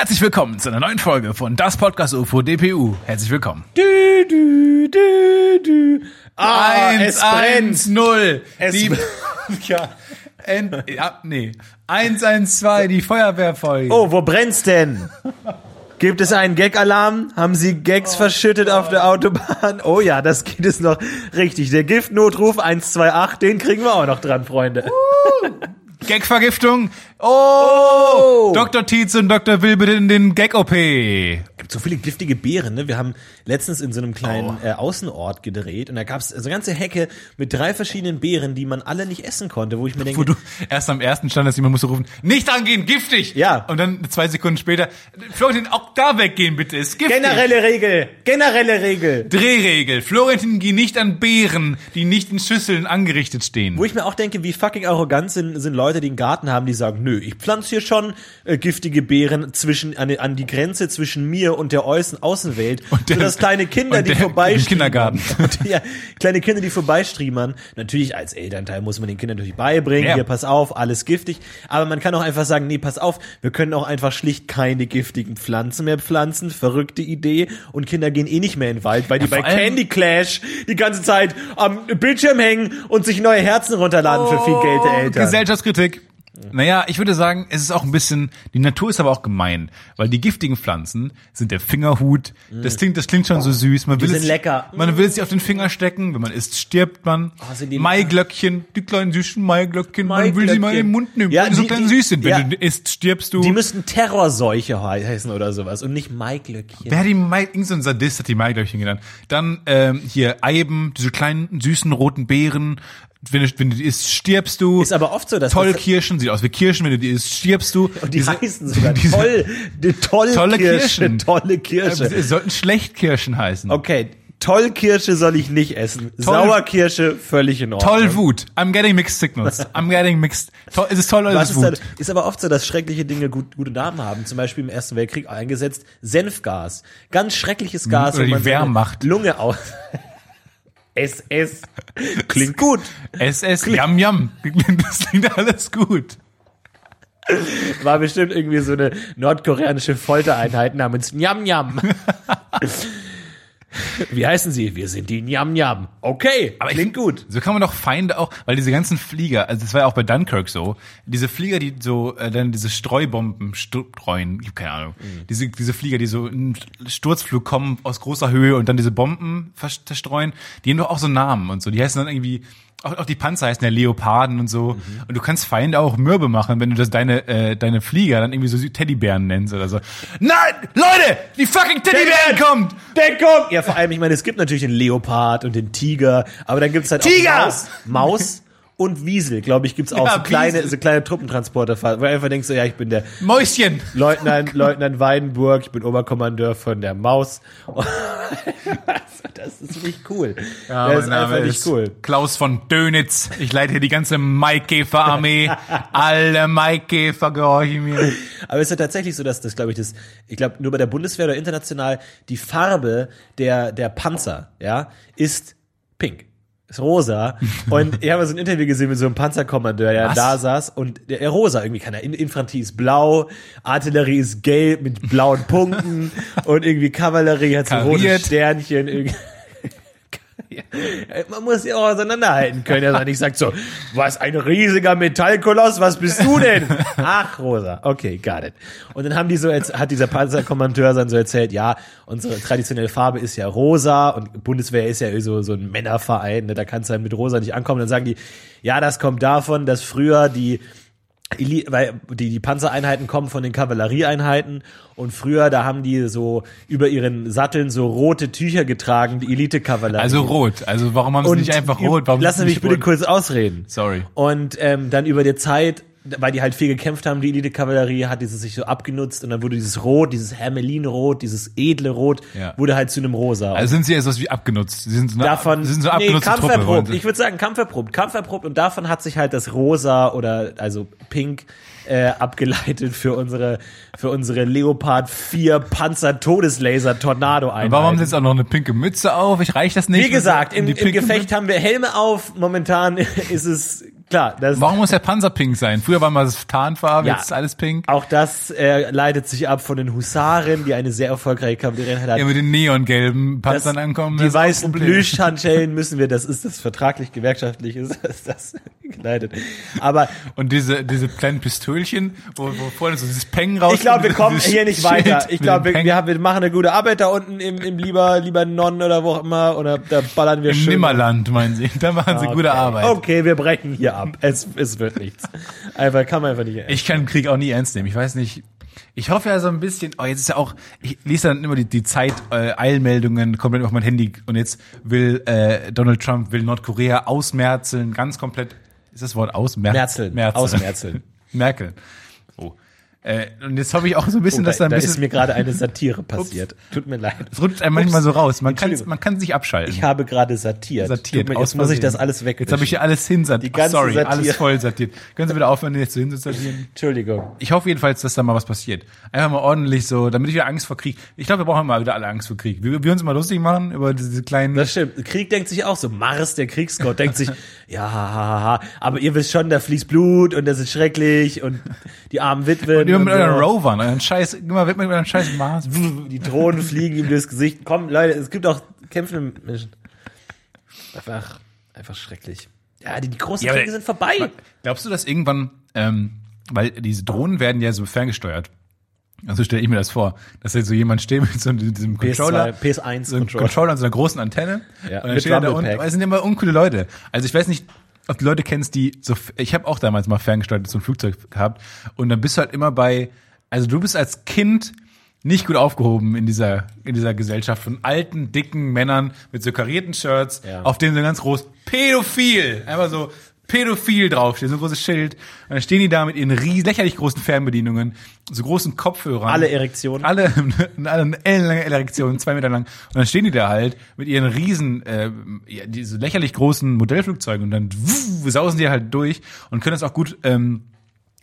Herzlich willkommen zu einer neuen Folge von Das Podcast UFO DPU. Herzlich willkommen. Du, du, du, du. Ah, Eins, eins, null. Es- Die, ja, End, ja, nee. Eins, eins, zwei, die Feuerwehrfolge. Oh, wo brennt's denn? Gibt es einen Gag-Alarm? Haben Sie Gags verschüttet auf der Autobahn? Oh ja, das geht es noch richtig. Der Giftnotruf 128, den kriegen wir auch noch dran, Freunde. Gagvergiftung. Oh, Dr. Tietz und Dr. Will bitte in den Gag-OP. Gibt so viele giftige Beeren, ne? Wir haben letztens in so einem kleinen äh, Außenort gedreht und da gab's so eine ganze Hecke mit drei verschiedenen Beeren, die man alle nicht essen konnte, wo ich mir denke, Wo du erst am ersten standest, jemand musste rufen, nicht angehen, giftig. Ja. Und dann zwei Sekunden später, Florentin, auch da weggehen bitte, ist giftig. generelle Regel, generelle Regel. Drehregel. Florentin, geh nicht an Beeren, die nicht in Schüsseln angerichtet stehen. Wo ich mir auch denke, wie fucking arrogant sind, sind Leute, die einen Garten haben, die sagen, nö, ich pflanze hier schon äh, giftige Beeren zwischen an, an die Grenze zwischen mir und der Außen Außenwelt, Und der- sodass kleine Kinder, die im Kindergarten. und, ja, kleine Kinder, die vorbeistriemern, natürlich als Elternteil muss man den Kindern natürlich beibringen, Ja. hier pass auf, alles giftig, aber man kann auch einfach sagen, nee, pass auf, wir können auch einfach schlicht keine giftigen Pflanzen mehr pflanzen, verrückte Idee und Kinder gehen eh nicht mehr in den Wald, weil die bei vor allem- Candy Clash die ganze Zeit am Bildschirm hängen und sich neue Herzen runterladen für viel Geld der Eltern. Gesellschaftskritik. Naja, ich würde sagen, es ist auch ein bisschen, die Natur ist aber auch gemein, weil die giftigen Pflanzen sind der Fingerhut. Das klingt, das klingt schon so süß. Man will sind es, lecker. Man will es sich auf den Finger stecken. Wenn man isst, stirbt man. Oh, sind die Maiglöckchen, die kleinen süßen Maiglöckchen. Man will sie mal in den Mund nehmen, Ja, weil die so klein süß sind. Wenn ja. du isst, stirbst du. Die müssten Terrorseuche he- heißen oder sowas und nicht Maiglöckchen. Wer hat die Mai, irgend so ein Sadist hat die Maiglöckchen genannt. Dann ähm, hier Eiben, diese kleinen süßen roten Beeren. Wenn du, wenn du die isst, stirbst du. Ist aber oft so, dass Tollkirschen, sieht aus wie Kirschen, wenn du die isst, stirbst du. und die heißen sogar diese- toll, die tolle, Tolle Kirsche, Kirschen. tolle Kirsche. Es sollten Schlechtkirschen heißen. Okay, Tollkirsche soll ich nicht essen. Sauerkirsche völlig in Ordnung. Tollwut. I'm getting mixed signals. I'm getting mixed. Toll, ist es toll oder Was ist ist, es Wut? ist aber oft so, dass schreckliche Dinge gut, gute Namen haben. Zum Beispiel im Ersten Weltkrieg eingesetzt Senfgas. Ganz schreckliches Gas. oder die Wehrmacht. Lunge aus. SS. Klingt gut. SS, Yam Yam. Das klingt alles gut. War bestimmt irgendwie so eine nordkoreanische Foltereinheit namens Nyam Nyam. Wie heißen sie? Wir sind die Njam Njam. Okay, Aber ich klingt find, gut. So kann man doch Feinde auch, weil diese ganzen Flieger, also das war ja auch bei Dunkirk so, diese Flieger, die so äh, dann diese Streubomben streuen, ich hab keine Ahnung, Mhm. diese diese Flieger, die so in Sturzflug kommen aus großer Höhe und dann diese Bomben vers- verstreuen, die haben doch auch so Namen und so, die heißen dann irgendwie auch, auch die Panzer heißen ja Leoparden und so. Mhm. Und du kannst Feinde auch mürbe machen, wenn du das deine, äh, deine Flieger dann irgendwie so Teddybären nennst oder so. Nein! Leute! Die fucking Teddybären kommt! Deckung! Ja, vor allem, ich meine, es gibt natürlich den Leopard und den Tiger, aber dann gibt's halt Tiger! auch Maus, Maus und Wiesel, glaube ich, gibt's auch Ja, so kleine, so kleine Truppentransporter, wo du einfach denkst, so, ja, ich bin der Mäuschen! Leutnant, Leutnant Weidenburg, ich bin Oberkommandeur von der Maus. das ist nicht cool. Ja, das ist einfach nicht cool. Klaus von Dönitz. Ich leite hier die ganze Maikäfer-Armee. Alle Maikäfer gehorchen mir. Aber es ist ja tatsächlich so, dass das, glaube ich, das, ich glaube, nur bei der Bundeswehr oder international die Farbe der, der Panzer, ja, ist pink. Ist rosa. Und ich habe so ein Interview gesehen mit so einem Panzerkommandeur, der Was? da saß und der, der rosa irgendwie kann er. In- Infanterie ist blau, Artillerie ist gelb mit blauen Punkten und irgendwie Kavallerie hat so rote Kariert. Sternchen. Irgendwie. Man muss ja auch auseinanderhalten können. Er nicht sagt so, was ein riesiger Metallkoloss, was bist du denn? Ach, Rosa. Okay, got it. Und dann haben die so, hat dieser Panzerkommandeur dann so erzählt, ja, unsere traditionelle Farbe ist ja rosa und Bundeswehr ist ja so, so ein Männerverein, ne, da kannst du halt mit rosa nicht ankommen. Dann sagen die, ja, das kommt davon, dass früher die weil die, die Panzereinheiten kommen von den Kavallerieeinheiten und früher, da haben die so über ihren Satteln so rote Tücher getragen, die Elite-Kavallerie. Also rot. Also warum haben sie nicht einfach rot? Warum Lass mich bitte kurz ausreden. Sorry. Und ähm, dann über die Zeit, weil die halt viel gekämpft haben, die Elite-Kavallerie, hat dieses sich so abgenutzt und dann wurde dieses Rot, dieses Hermelin-Rot, dieses edle Rot, Ja. wurde halt zu einem Rosa. Also sind sie etwas wie abgenutzt. Sie sind so eine, davon, sie sind so nee, Truppe. kampferprobt. sie. Ich würde sagen kampferprobt, kampferprobt und davon hat sich halt das Rosa oder also Pink äh, abgeleitet für unsere für unsere Leopard 4 Panzer Todeslaser Tornado ein. Warum haben sie jetzt auch noch eine pinke Mütze auf? Ich reich das nicht. Wie gesagt, im, Die im Gefecht haben wir Helme auf. Momentan ist es klar, das Warum muss der Panzer pink sein? Früher war mal das Tarnfarbe, Ja. jetzt ist alles pink. auch das äh, leitet sich ab von den Husaren, die eine sehr erfolgreiche Kavallerie hat. Ja, mit den neongelben Das- Panzern ankommen. die das auch ein weißen. Plüschhandschellen müssen wir, das ist das vertraglich gewerkschaftlich ist, ist das geleitet. Aber Und diese, diese kleinen Pistölchen, wo, wo vorne so dieses Peng raus. ich glaube, wir kommen hier nicht Schild weiter. Ich glaube, wir, wir, haben- wir machen eine gute Arbeit da unten im, im lieber, lieber Non oder wo auch immer, oder da ballern wir Im schön. Nimmerland, meinen sie. Da machen sie gute Okay. Arbeit. Okay, wir brechen hier ab. Es, es wird nichts. Einfach, kann man einfach nicht. Ich kann Krieg auch nie ernst nehmen. Ich weiß nicht. Ich hoffe ja so ein bisschen, oh, jetzt ist ja auch, ich lese dann immer die, die Zeit, äh, Eilmeldungen komplett auf mein Handy und jetzt will äh, Donald Trump, will Nordkorea ausmerzeln, ganz komplett, ist das Wort ausmerzeln? Merzeln. Ausmerzeln. Merkel. Oh. Äh, und jetzt hoffe ich auch so ein bisschen, da, dass da ein da ist bisschen, mir gerade eine Satire passiert. Tut mir leid. es rutscht einem manchmal so raus. Man kann, man kann sich abschalten. Ich habe gerade satiert. Satiert, mir, jetzt muss ich das alles weg. Jetzt habe ich hier alles hinsatiert. Ganze Sorry, Satire. alles voll satiert. Können Sie bitte aufhören, jetzt so hinzusatieren? Entschuldigung. Ich hoffe jedenfalls, dass da mal was passiert. Einfach mal ordentlich so, damit ich wieder Angst vor Krieg. Ich glaube, wir brauchen mal wieder alle Angst vor Krieg. Wir, wir uns mal lustig machen über diese kleinen. Das stimmt. Krieg denkt sich auch so. Mars, der Kriegsgott, denkt sich, ja, ha, ha, ha, aber ihr wisst schon, da fließt Blut und das ist schrecklich und die armen Witwen. und immer mit euren so. Rovern, euren Scheiß, immer mit euren Scheiß Mars. Die Drohnen fliegen ihm durchs Gesicht. Komm, Leute, es gibt auch kämpfende Menschen. Einfach, einfach schrecklich. Ja, die, die großen Ja, Kriege sind vorbei. Glaubst du, dass irgendwann, ähm, weil diese Drohnen werden ja so ferngesteuert. Also stelle ich mir das vor, dass jetzt so jemand steht mit so diesem Controller, PS2, PS1 so Controller. Controller und so einer großen Antenne. Ja, und dann steht er da unten. Es sind immer uncoole Leute. Also ich weiß nicht, ob du Leute kennst, die so, ich habe auch damals mal ferngesteuert so ein Flugzeug gehabt und dann bist du halt immer bei, also du bist als Kind nicht gut aufgehoben in dieser, in dieser Gesellschaft von alten, dicken Männern mit so karierten Shirts, Ja. auf denen so ganz groß pädophil, einfach so pädophil draufsteht, so ein großes Schild. Und dann stehen die da mit ihren ries lächerlich großen Fernbedienungen, so großen Kopfhörern. Alle Erektionen. Alle, alle eine ellenlange Erektion, zwei Meter lang. Und dann stehen die da halt mit ihren riesen, äh, ja, diese lächerlich großen Modellflugzeugen und dann wuh, sausen die halt durch und können das auch gut ähm,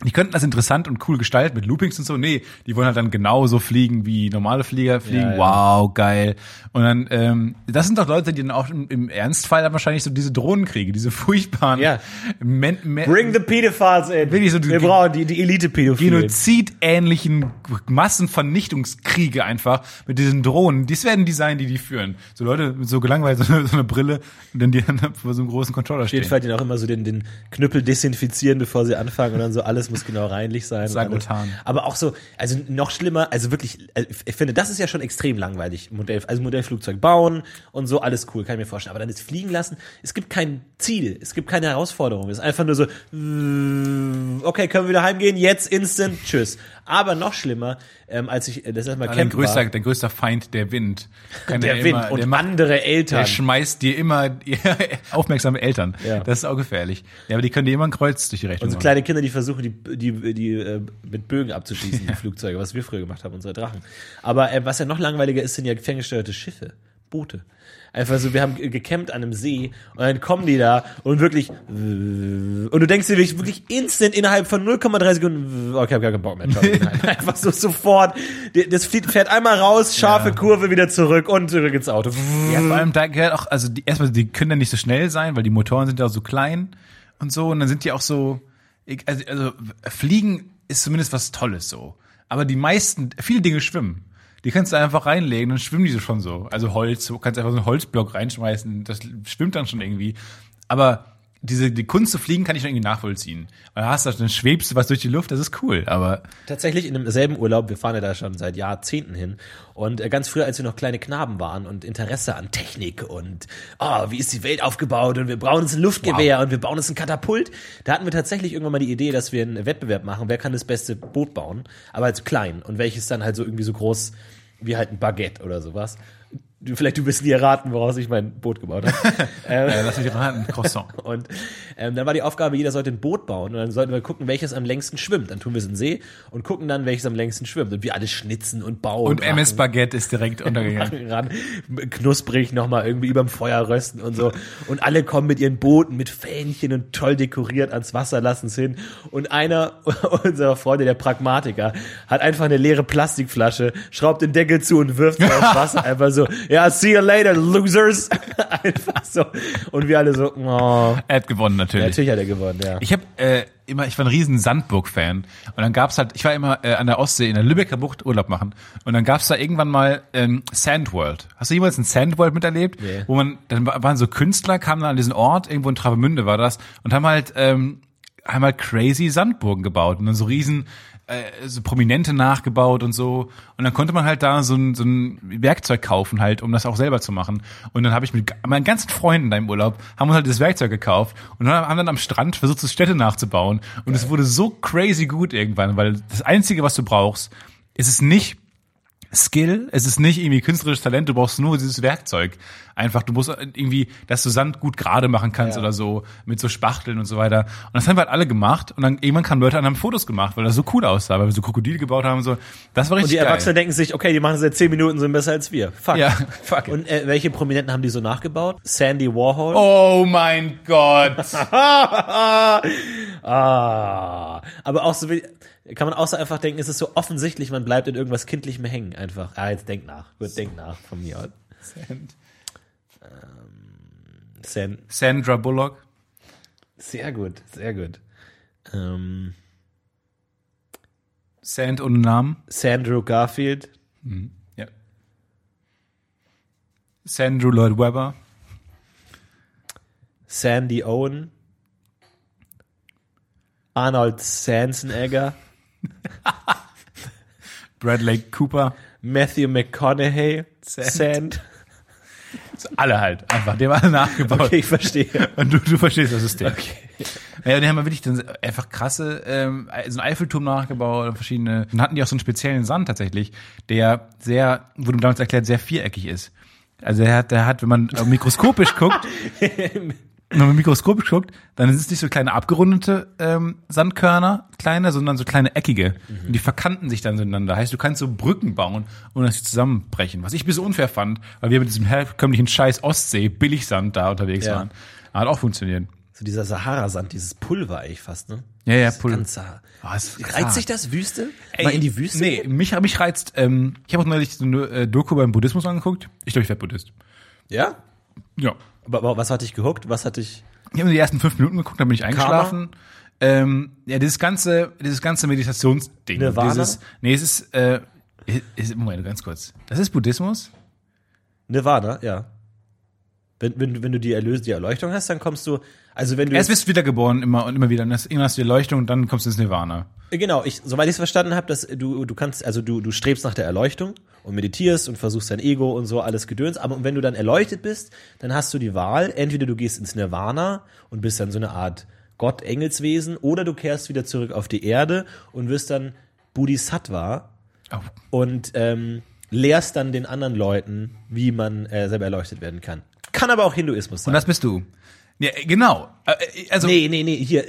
die könnten das interessant und cool gestalten mit Loopings und so. Nee, die wollen halt dann genauso fliegen wie normale Flieger fliegen. Ja, ja. Wow, geil. Und dann, ähm, das sind doch Leute, die dann auch im, im Ernstfall dann wahrscheinlich so diese Drohnen kriegen, diese furchtbaren. Ja. Men, men, Bring the Pedophiles in. Wirklich so die- Wir brauchen die, die Elite-Pädophilen. Genozidähnlichen Massenvernichtungskriege einfach mit diesen Drohnen. Dies werden die sein, die die führen. So Leute mit so gelangweilt, so eine, so eine Brille und dann die dann vor so einem großen Controller Auf jeden stehen. Fall den auch immer so den, den Knüppel desinfizieren, bevor sie anfangen und dann so alles muss genau reinlich sein. alles. Aber auch so, also noch schlimmer, also wirklich, äh, ich finde, das ist ja schon extrem langweilig. Modell, also Modellflugzeug bauen und so, alles cool, kann ich mir vorstellen. Aber dann ist fliegen lassen, es gibt kein Ziel, es gibt keine Herausforderung. Es ist einfach nur so, mm, okay, können wir wieder heimgehen, jetzt instant, tschüss. Aber noch schlimmer, ähm, als ich äh, das erstmal dein Camp größter, war, dein größter Feind, der Wind. Kann der der Wind immer- und der macht, andere Eltern. der schmeißt dir immer aufmerksame Eltern. Ja. Das ist auch gefährlich. Ja, aber die können dir immer ein Kreuz durch die Rechnung Und so machen. kleine Kinder, die versuchen, die, die, die äh, mit Bögen abzuschießen, die Flugzeuge, was wir früher gemacht haben, unsere Drachen. Aber äh, was ja noch langweiliger ist, sind ja ferngesteuerte Schiffe, Boote. Einfach so, wir haben ge- gecampt an einem See und dann kommen die da und wirklich und du denkst dir wirklich, wirklich instant innerhalb von 0,3 Sekunden, okay, hab gar keinen Bock mehr. Einfach so sofort, das fliegt- fährt einmal raus, scharfe Ja. Kurve wieder zurück und zurück ins Auto. Ja, vor allem da gehört auch, also die, erstmal, die können dann nicht so schnell sein, weil die Motoren sind ja so klein und so. Und dann sind die auch so, also, also Fliegen ist zumindest was Tolles so. Aber die meisten, viele Dinge schwimmen. Die kannst du einfach reinlegen, dann schwimmen die schon so. Also Holz, du kannst einfach so einen Holzblock reinschmeißen, das schwimmt dann schon irgendwie. Aber diese, die Kunst zu fliegen kann ich noch irgendwie nachvollziehen. Weil da hast du, dann schwebst du was durch die Luft, das ist cool. Aber Tatsächlich in demselben Urlaub, wir fahren ja da schon seit Jahrzehnten hin. Und äh, ganz früher, als wir noch kleine Knaben waren und Interesse an Technik und oh, wie ist die Welt aufgebaut und wir brauchen uns ein Luftgewehr und wir bauen uns ein Katapult, da hatten wir tatsächlich irgendwann mal die Idee, dass wir einen Wettbewerb machen, wer kann das beste Boot bauen, aber als klein und welches dann halt so irgendwie so groß wie halt ein Baguette oder sowas. Du, vielleicht du wirst nie erraten, woraus ich mein Boot gebaut habe. äh, lass mich raten, Croissant. Und ähm, dann war die Aufgabe, jeder sollte ein Boot bauen und dann sollten wir gucken, welches am längsten schwimmt. Dann tun wir es in den See und gucken dann, welches am längsten schwimmt. Und wir alle schnitzen und bauen. Und machen- MS Baguette ist direkt untergegangen. ran, knusprig nochmal irgendwie überm Feuer rösten und so. Und alle kommen mit ihren Booten, mit Fähnchen und toll dekoriert ans Wasser, lassen es hin. Und einer unserer Freunde, der Pragmatiker, hat einfach eine leere Plastikflasche, schraubt den Deckel zu und wirft sie aufs Wasser. Einfach so, ja, see you later, losers. einfach so. Und wir alle so, oh. Er hat gewonnen natürlich. Natürlich hat er gewonnen, ja. Ich habe äh, immer, ich war ein riesen Sandburg-Fan und dann gab's halt, ich war immer äh, an der Ostsee in der Lübecker Bucht Urlaub machen und dann gab's da irgendwann mal ähm, Sandworld. Hast du jemals ein Sandworld miterlebt? Nee. Wo man, dann wa- waren so Künstler, kamen dann an diesen Ort, irgendwo in Travemünde war das und haben halt, ähm, haben halt crazy Sandburgen gebaut und dann so riesen äh, so Prominente nachgebaut und so. Und dann konnte man halt da so ein, so ein Werkzeug kaufen halt, um das auch selber zu machen. Und dann habe ich mit meinen ganzen Freunden da im Urlaub, haben uns halt das Werkzeug gekauft und dann haben dann am Strand versucht, so Städte nachzubauen. Und es wurde so crazy gut irgendwann, weil das Einzige, was du brauchst, ist es nicht Skill, es ist nicht irgendwie künstlerisches Talent, du brauchst nur dieses Werkzeug. Einfach, du musst irgendwie, dass du Sand gut gerade machen kannst Ja. oder so, mit so Spachteln und so weiter. Und das haben wir halt alle gemacht und dann irgendwann kamen Leute an und haben Fotos gemacht, weil das so cool aussah, weil wir so Krokodile gebaut haben und so. Das war Und richtig die geil. Erwachsenen denken sich, okay, die machen seit zehn Minuten, sind besser als wir. Fuck. Ja, fuck. Und äh, welche Prominenten haben die so nachgebaut? Sandy Warhol. Oh mein Gott. ah. Aber auch so wie, kann man auch so einfach denken, es ist so offensichtlich, man bleibt in irgendwas Kindlichem hängen einfach. Ah, jetzt denk nach. Gut, denk nach von mir aus. San, Sandra Bullock. sehr gut, sehr gut. Ähm, Sand ohne Namen. Sandro Garfield. Ja. Sandra Lloyd Webber. Sandy Owen. Arnold Schwarzenegger. Bradley Cooper. Matthew McConaughey. Sand. Sand. Alle halt. Einfach. Die haben alle nachgebaut. Okay, ich verstehe. Und du, du verstehst das System. Okay. Ja, die haben wirklich dann einfach krasse, ähm, so einen Eiffelturm nachgebaut und verschiedene. Dann hatten die auch so einen speziellen Sand tatsächlich, der sehr, wurde mir damals erklärt, sehr viereckig ist. Also der hat, der hat, wenn man mikroskopisch guckt, wenn man mikroskopisch guckt, dann sind es nicht so kleine abgerundete ähm, Sandkörner, kleine, sondern so kleine eckige. Und die verkanten sich dann zueinander. Heißt, du kannst so Brücken bauen, ohne dass sie zusammenbrechen. Was ich ein bisschen unfair fand, weil wir mit diesem herkömmlichen Scheiß Ostsee Billigsand da unterwegs Ja. waren. Hat auch funktioniert. so dieser Sahara-Sand, dieses Pulver eigentlich fast, ne? Ja, ja, Pulver. Oh, Reizt sich das Wüste? Ey, Mal in die Wüste? Nee, mich, mich reizt, ähm, ich habe auch neulich so eine äh, Doku beim Buddhismus angeguckt. Ich glaube, ich werde Buddhist. Ja? Ja. Aber, aber was hat dich gehuckt? Was hat dich. Ich habe die ersten fünf Minuten geguckt, dann bin ich eingeschlafen. Ähm, ja, dieses ganze, dieses ganze Meditationsding. Nirvana? Dieses, nee, es ist, äh, ist, Moment, ganz kurz. Das ist Buddhismus? Nirvana, ja. Wenn, wenn, wenn du die Erlöse, die Erleuchtung hast, dann kommst du. Also wenn du. Erst du wiedergeboren, immer und immer wieder. Und irgendwann hast du die Erleuchtung und dann kommst du ins Nirvana. Genau, ich, soweit ich es verstanden habe, dass du, du kannst, also du, du strebst nach der Erleuchtung und meditierst und versuchst dein Ego und so alles Gedöns, aber wenn du dann erleuchtet bist, dann hast du die Wahl, entweder du gehst ins Nirvana und bist dann so eine Art Gott, Engelswesen, oder du kehrst wieder zurück auf die Erde und wirst dann Bodhisattva Oh. und ähm, lehrst dann den anderen Leuten, wie man äh, selber erleuchtet werden kann. Kann aber auch Hinduismus sein. Und das bist du. Ja, genau. Äh, äh, Also, nee, nee, nee, hier.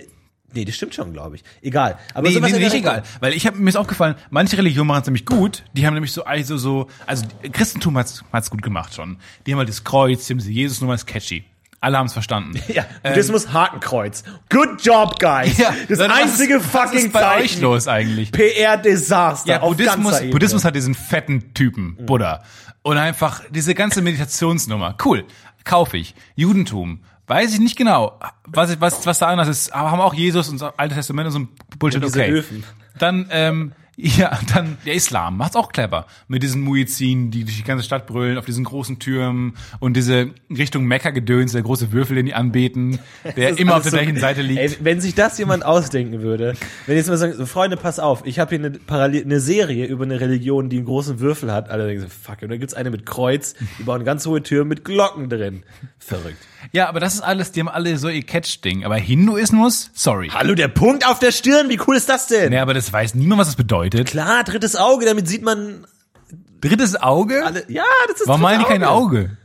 Nee, das stimmt schon, glaube ich. Egal. Aber Nee, sowas nee, nicht egal. Weil ich habe mir ist aufgefallen, manche Religionen machen es nämlich gut. Die haben nämlich so, also so, also Christentum hat's hat's gut gemacht schon. Die haben halt das Kreuz, die haben sie Jesus Nummer ist catchy. Alle haben es verstanden. Ja, Buddhismus Hakenkreuz. Good job, guys. das dann was einzige ist, was fucking ist bei euch los eigentlich? PR-Desaster Ja, Buddhismus. Buddhismus hat diesen fetten Typen, Buddha. Und einfach diese ganze Meditationsnummer. Cool. Kaufe ich. Judentum. Weiß ich nicht genau, was, was, was da anders ist. Aber haben auch Jesus und so Altes Testament und so ein Bullshit, okay. Öfen. Dann, ähm, ja, dann der Islam macht's auch clever. Mit diesen Muezzin, die durch die ganze Stadt brüllen, auf diesen großen Türmen und diese Richtung Mekka-Gedöns, der große Würfel, den die anbeten, der immer auf der so- gleichen Seite liegt. Ey, wenn sich das jemand ausdenken würde, wenn jetzt mal sagen, so, Freunde, pass auf, ich habe hier eine, Parallel, eine Serie über eine Religion, die einen großen Würfel hat. Alle denken so, fuck, und dann gibt's eine mit Kreuz, die bauen ganz hohe Türen mit Glocken drin. Verrückt. Ja, aber das ist alles, die haben alle so ihr Catch-Ding. Aber Hinduismus, sorry. Hallo, der Punkt auf der Stirn, wie cool ist das denn? Nee, aber das weiß niemand, was das bedeutet. Klar, drittes Auge, damit sieht man Drittes Auge? alle. Ja, das ist Warum meinen die kein Auge?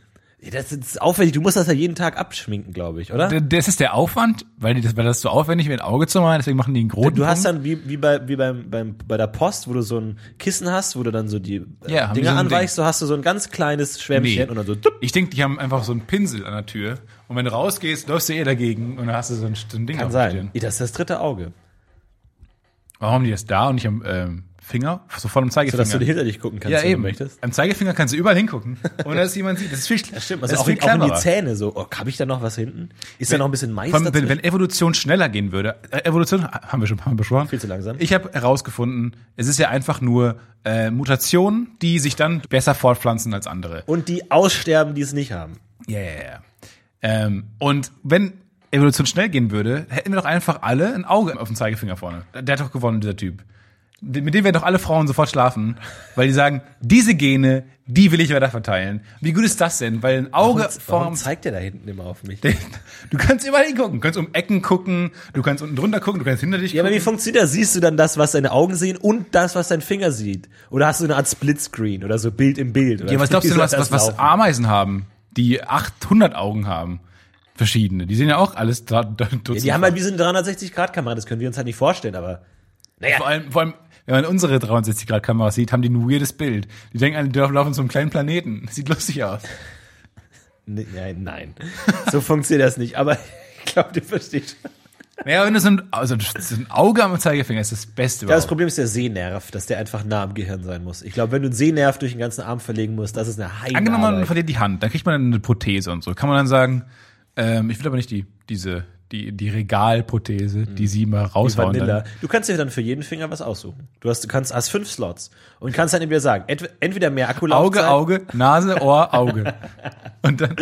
Das ist aufwendig, du musst das ja jeden Tag abschminken, glaube ich, oder? Das ist der Aufwand, weil, das, weil das so aufwendig wird, ein Auge zu machen, deswegen machen die einen roten Du hast dann wie, wie, bei, wie beim, beim, bei der Post, wo du so ein Kissen hast, wo du dann so die äh, Ja, Dinge so anweichst, so hast du so ein ganz kleines Schwämmchen Nee. und dann so dupp, Ich denke, die haben einfach so einen Pinsel an der Tür und wenn du rausgehst, läufst du eh dagegen und dann hast du so ein, so ein Ding kann sein. Das ist das dritte Auge. Warum die das da und nicht am ähm, Finger? So voll am Zeigefinger. Sodass du hinter dich gucken kannst, ja, wenn eben. du möchtest. Am Zeigefinger kannst du überall hingucken, ohne dass jemand sieht. Das ist viel, das Stimmt, das also ist auch, viel in, auch in die. Zähne so. Oh, habe ich da noch was hinten? Ist da noch ein bisschen Mais Vor allem, wenn, wenn Evolution schneller gehen würde. Äh, Evolution haben wir schon haben wir besprochen. Viel zu langsam. Ich habe herausgefunden, es ist ja einfach nur äh, Mutationen, die sich dann besser fortpflanzen als andere. und die aussterben, die es nicht haben. Ja, ja, ja. Ähm, und wenn Evolution schnell gehen würde, hätten wir doch einfach alle ein Auge auf dem Zeigefinger vorne. Der hat doch gewonnen, dieser Typ. Mit dem werden doch alle Frauen sofort schlafen, weil die sagen, diese Gene, die will ich weiter verteilen. Wie gut ist das denn? Weil ein Auge Warum, warum vorm zeigt der da hinten immer auf mich? Du kannst überall hingucken. Du kannst um Ecken gucken, du kannst unten drunter gucken, du kannst hinter dich Ja, aber wie gucken. funktioniert das? Siehst du dann das, was deine Augen sehen und das, was dein Finger sieht? Oder hast du eine Art Splitscreen oder so Bild im Bild? Oder ja, was glaubst du was, was, was? Ameisen haben, die 800 Augen haben? Verschiedene. Die sehen ja auch alles da, da, Ja, die haben halt wie so eine 360-Grad-Kamera, das können wir uns halt nicht vorstellen, aber. Naja, vor allem, vor allem, wenn man unsere 360-Grad-Kamera sieht, haben die ein weirdes Bild. Die denken, alle, die laufen so einem kleinen Planeten. Sieht lustig aus. ne- nein, nein. So funktioniert das nicht, aber ich glaube, du verstehst. Naja, wenn du so ein, also so ein Auge am Zeigefinger ist das Beste Ja, das überhaupt. Problem ist der Sehnerv, dass der einfach nah am Gehirn sein muss. Ich glaube, wenn du einen Sehnerv durch den ganzen Arm verlegen musst, das ist eine heile Angenommen, man verliert die Hand, dann kriegt man eine Prothese und so. Kann man dann sagen, ähm, ich will aber nicht die, diese, die, die Regalprothese, die sie immer Die raushauen. Vanilla. Dann. Du kannst dir dann für jeden Finger was aussuchen. Du hast, du kannst, hast fünf Slots und kannst dann entweder sagen, ent- entweder mehr Akkulaufzeit, Auge, Auge, Nase, Ohr, Auge. Und dann,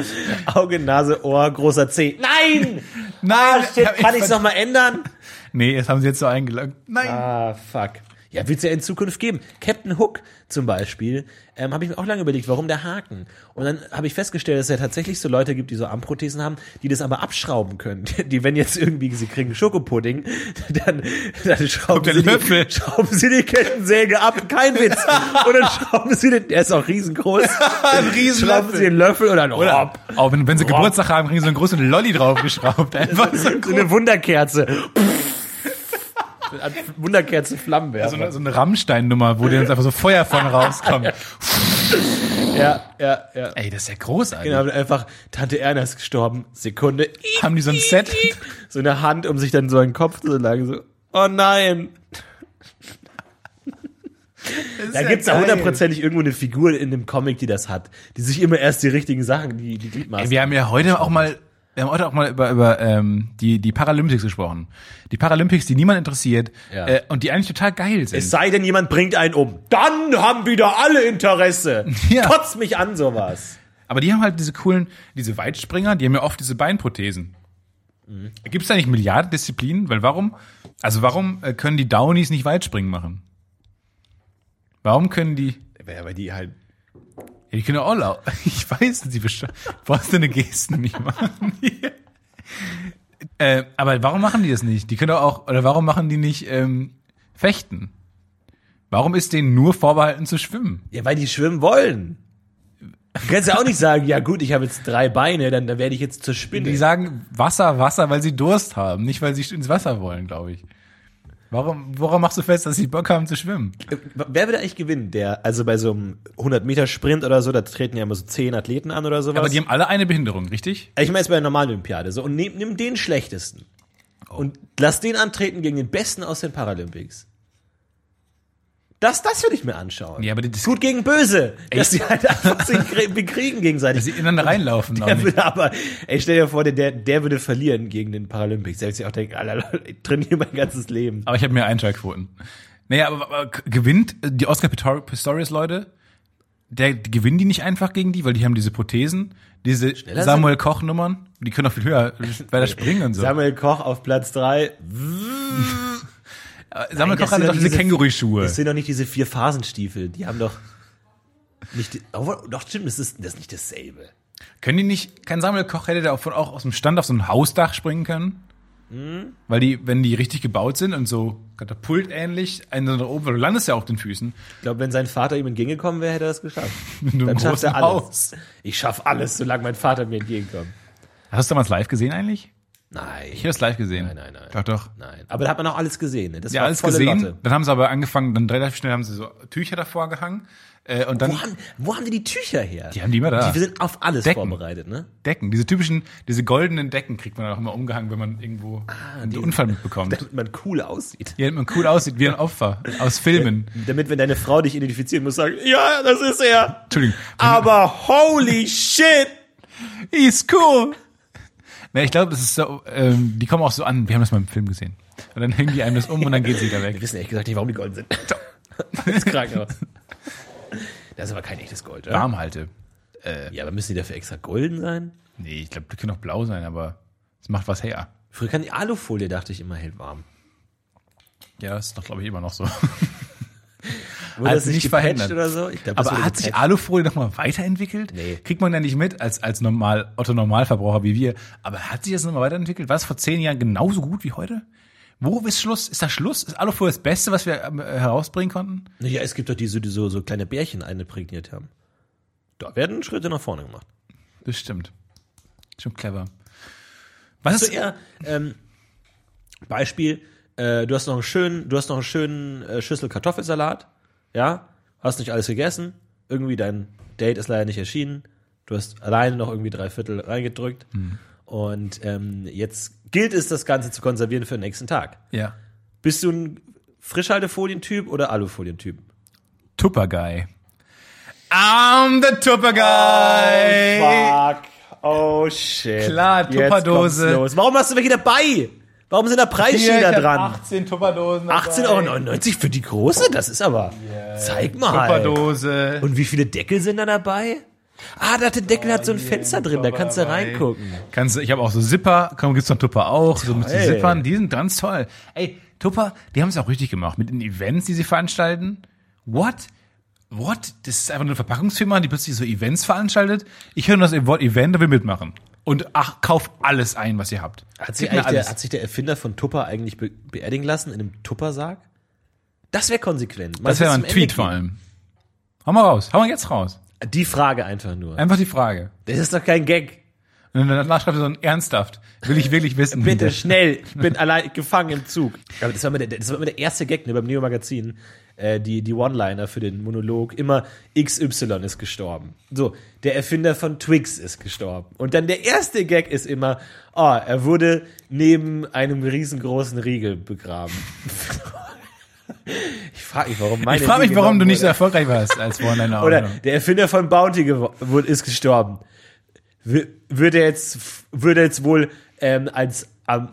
Auge, Nase, Ohr, großer Zeh. Nein! nein, Ah, shit, hab kann ich's ver- noch mal ändern? Nee, jetzt haben sie jetzt so eingeloggt. Nein. Ah, fuck. Ja, wird's ja in Zukunft geben. Captain Hook zum Beispiel, ähm, habe ich mir auch lange überlegt, warum der Haken? Und dann habe ich festgestellt, dass es ja tatsächlich so Leute gibt, die so Armprothesen haben, die das aber abschrauben können. Die, wenn jetzt irgendwie, sie kriegen Schokopudding, dann, dann schrauben, sie die, schrauben sie die Kettensäge ab, kein Witz. Und dann schrauben sie den, der ist auch riesengroß. Ein riesen Schrauben sie den Löffel und dann, Oder hopp, auch wenn, wenn sie Rob. Geburtstag haben, kriegen sie so einen großen Lolli draufgeschraubt. Einfach so. so eine Wunderkerze. An Wunderkerzen Flammen So eine, so eine Rammstein-Nummer, wo dir jetzt einfach so Feuer von rauskommt. Ja, ja, ja. Ey, das ist ja großartig. Genau, einfach Tante Erna ist gestorben. Sekunde. Haben die so ein Set? So eine Hand, um sich dann so einen Kopf zu lang. So, oh nein. Da gibt's ja hundertprozentig irgendwo eine Figur in dem Comic, die das hat. Die sich immer erst die richtigen Sachen, die, die Ey, Gliedmaßen. wir haben ja heute auch mal, wir haben heute auch mal über, über ähm, die, die Paralympics gesprochen. Die Paralympics, die niemand interessiert Ja. äh, und die eigentlich total geil sind. Es sei denn, jemand bringt einen um. Dann haben wieder alle Interesse. Ja. Kotzt mich an, sowas. Aber die haben halt diese coolen, diese Weitspringer, die haben ja oft diese Beinprothesen. Mhm. Gibt es da nicht Milliarden Disziplinen? Weil warum, also warum äh, können die Downies nicht Weitspringen machen? Warum können die, Ja, weil die halt. Ja, die können ja auch lau Ich weiß nicht, sie brauchst deine Gesten nicht machen. äh, aber warum machen die das nicht? Die können doch auch, oder warum machen die nicht ähm, fechten? Warum ist denen nur vorbehalten zu schwimmen? Ja, weil die schwimmen wollen. Du kannst ja auch nicht sagen, ja gut, ich habe jetzt drei Beine, dann, dann werde ich jetzt zur Spinne. Die sagen Wasser, Wasser, weil sie Durst haben, nicht weil sie ins Wasser wollen, glaube ich. Warum, woran machst du fest, dass sie Bock haben zu schwimmen? Wer würde eigentlich gewinnen? Der, also bei so einem 100 Meter Sprint oder so, da treten ja immer so zehn Athleten an oder sowas. Aber die haben alle eine Behinderung, richtig? ich meine jetzt bei der normalen Olympiade so und nimm, nimm den schlechtesten Oh. und lass den antreten gegen den besten aus den Paralympics. Das, das würde ich mir anschauen. Ja, aber das- gut gegen böse, dass sie halt einfach sich krie- bekriegen gegenseitig. Dass sie ineinander reinlaufen. Der nicht. würde aber, ey, stell dir vor, der, der, würde verlieren gegen den Paralympics. Würde sich auch Leute, ich trainiere mein ganzes Leben. Aber ich habe mehr Einschaltquoten. Naja, aber, aber gewinnt äh, die Oscar Pistor- Pistorius Leute, der die gewinnen die nicht einfach gegen die, weil die haben diese Prothesen, diese Samuel Koch Nummern, die können auch viel höher weiter springen und so. Samuel Koch auf Platz drei. Samuel Koch hatte sind doch diese diese- Känguruschuhe. Das sind doch nicht diese vier Phasenstiefel. Die haben doch nicht, oh, doch stimmt, das ist, das ist nicht dasselbe. Können die nicht, kein Samuel Koch hätte der auch, von, auch aus dem Stand auf so ein Hausdach springen können? Weil die, wenn die richtig gebaut sind und so katapultähnlich, einen nach oben, weil du landest ja auf den Füßen. Ich glaube, wenn sein Vater ihm entgegengekommen wäre, hätte er das geschafft. Dann schafft er alles. Haus. Ich schaff alles, solange mein Vater mir entgegenkommt. Hast du damals live gesehen eigentlich? Nein. Ich habe das live gesehen. Nein, nein, nein. Doch, doch. Nein. Aber da hat man auch alles gesehen. Ne? Das Ja, war alles gesehen. Lotte. Dann haben sie aber angefangen, dann relativ schnell haben sie so Tücher davor gehangen. Äh, und dann Wo haben, wo haben die die Tücher her? Die haben die immer da. Die sind auf alles Decken. vorbereitet, ne? Decken, diese typischen, diese goldenen Decken kriegt man auch immer umgehangen, wenn man irgendwo einen die- Unfall mitbekommt. Damit man cool aussieht. Ja, damit man cool aussieht, wie ein Opfer aus Filmen. Damit, wenn deine Frau dich identifizieren muss, sagen, ja, das ist er. Entschuldigung. Aber holy shit! He's cool. Na, ich glaube, das ist so, ähm, die kommen auch so an, wir haben das mal im Film gesehen. Und dann hängen die einem das um und dann geht sie wieder Wir weg. wissen ehrlich gesagt nicht, warum die golden sind. das Krankenhaus. Das ist aber kein echtes Gold, oder? Warmhalte. Ja, aber müssen die dafür extra golden sein? Nee, ich glaube, die können auch blau sein, aber es macht was her. Früher kann die Alufolie, dachte ich, immer hält warm. Ja, das ist doch, glaube ich, immer noch so. Wurde sich nicht verhindert. oder so? Glaub, Aber hat sich. Alufolie nochmal weiterentwickelt? Nee. Kriegt man ja nicht mit als, als normal, Otto Normalverbraucher wie wir. Aber hat sich das nochmal weiterentwickelt? War es vor zehn Jahren genauso gut wie heute? Wo ist Schluss? Ist da Schluss? Ist Alufolie das Beste, was wir ähm, herausbringen konnten? Ja, es gibt doch die, so- die so, so kleine Bärchen eingeprägniert haben. Da werden Schritte nach vorne gemacht. Das stimmt. Schon clever. Was So ist, eher, ähm, Beispiel, äh, du hast noch einen schönen, du hast noch einen schönen äh, Schüssel Kartoffelsalat, ja, hast nicht alles gegessen, irgendwie dein Date ist leider nicht erschienen, du hast alleine noch irgendwie drei Viertel reingedrückt und ähm, jetzt gilt es, das Ganze zu konservieren für den nächsten Tag. ja. Bist du ein Frischhaltefolientyp oder Alufolientyp? Tupper Guy. I'm the Tupper Guy. Fuck. Oh shit. Klar, Tupperdose. Warum hast du welche dabei? Warum sind da Preisschilder dran? 18 Tupperdosen. 18,99 Euro für die große? Das ist aber. Zeig mal. Tupperdose. Und wie viele Deckel sind da dabei? Ah, da der Deckel hat so ein Fenster drin, da kannst du reingucken. Kannst du, ich habe auch so Zipper, komm, gibt's noch Tupper auch, so mit so Toll. Zippern, die sind ganz toll. Ey, Tupper, die haben es auch richtig gemacht mit den Events, die sie veranstalten. What? What? Das ist einfach eine Verpackungsfirma, die plötzlich so Events veranstaltet. Ich höre nur das Wort Event und will mitmachen. Und ach, kauft alles ein, was ihr habt. Hat sich, der, hat sich der Erfinder von Tupper eigentlich be beerdigen lassen in einem Tuppersarg? Das wäre konsequent. Mal das wäre ein zum Ende Tweet vor allem. Hau mal raus, hau mal jetzt raus. Die Frage einfach nur. Einfach die Frage. Das ist doch kein Gag. Und dann danach schreibt er so ein ernsthaft. Will ich wirklich wissen. Bitte schnell, ich bin allein gefangen im Zug. Aber das war immer der, das war immer der erste Gag ne, beim Neo Magazin. Äh, die, die One-Liner für den Monolog. Immer XY ist gestorben. So, der Erfinder von Twix ist gestorben. Und dann der erste Gag ist immer, oh, er wurde neben einem riesengroßen Riegel begraben. ich frage mich, warum meine Ich frage mich, warum du nicht so erfolgreich warst als One-Liner. Oder der Erfinder von Bounty ist gestorben. Wird er jetzt, wird er jetzt wohl ähm, als am,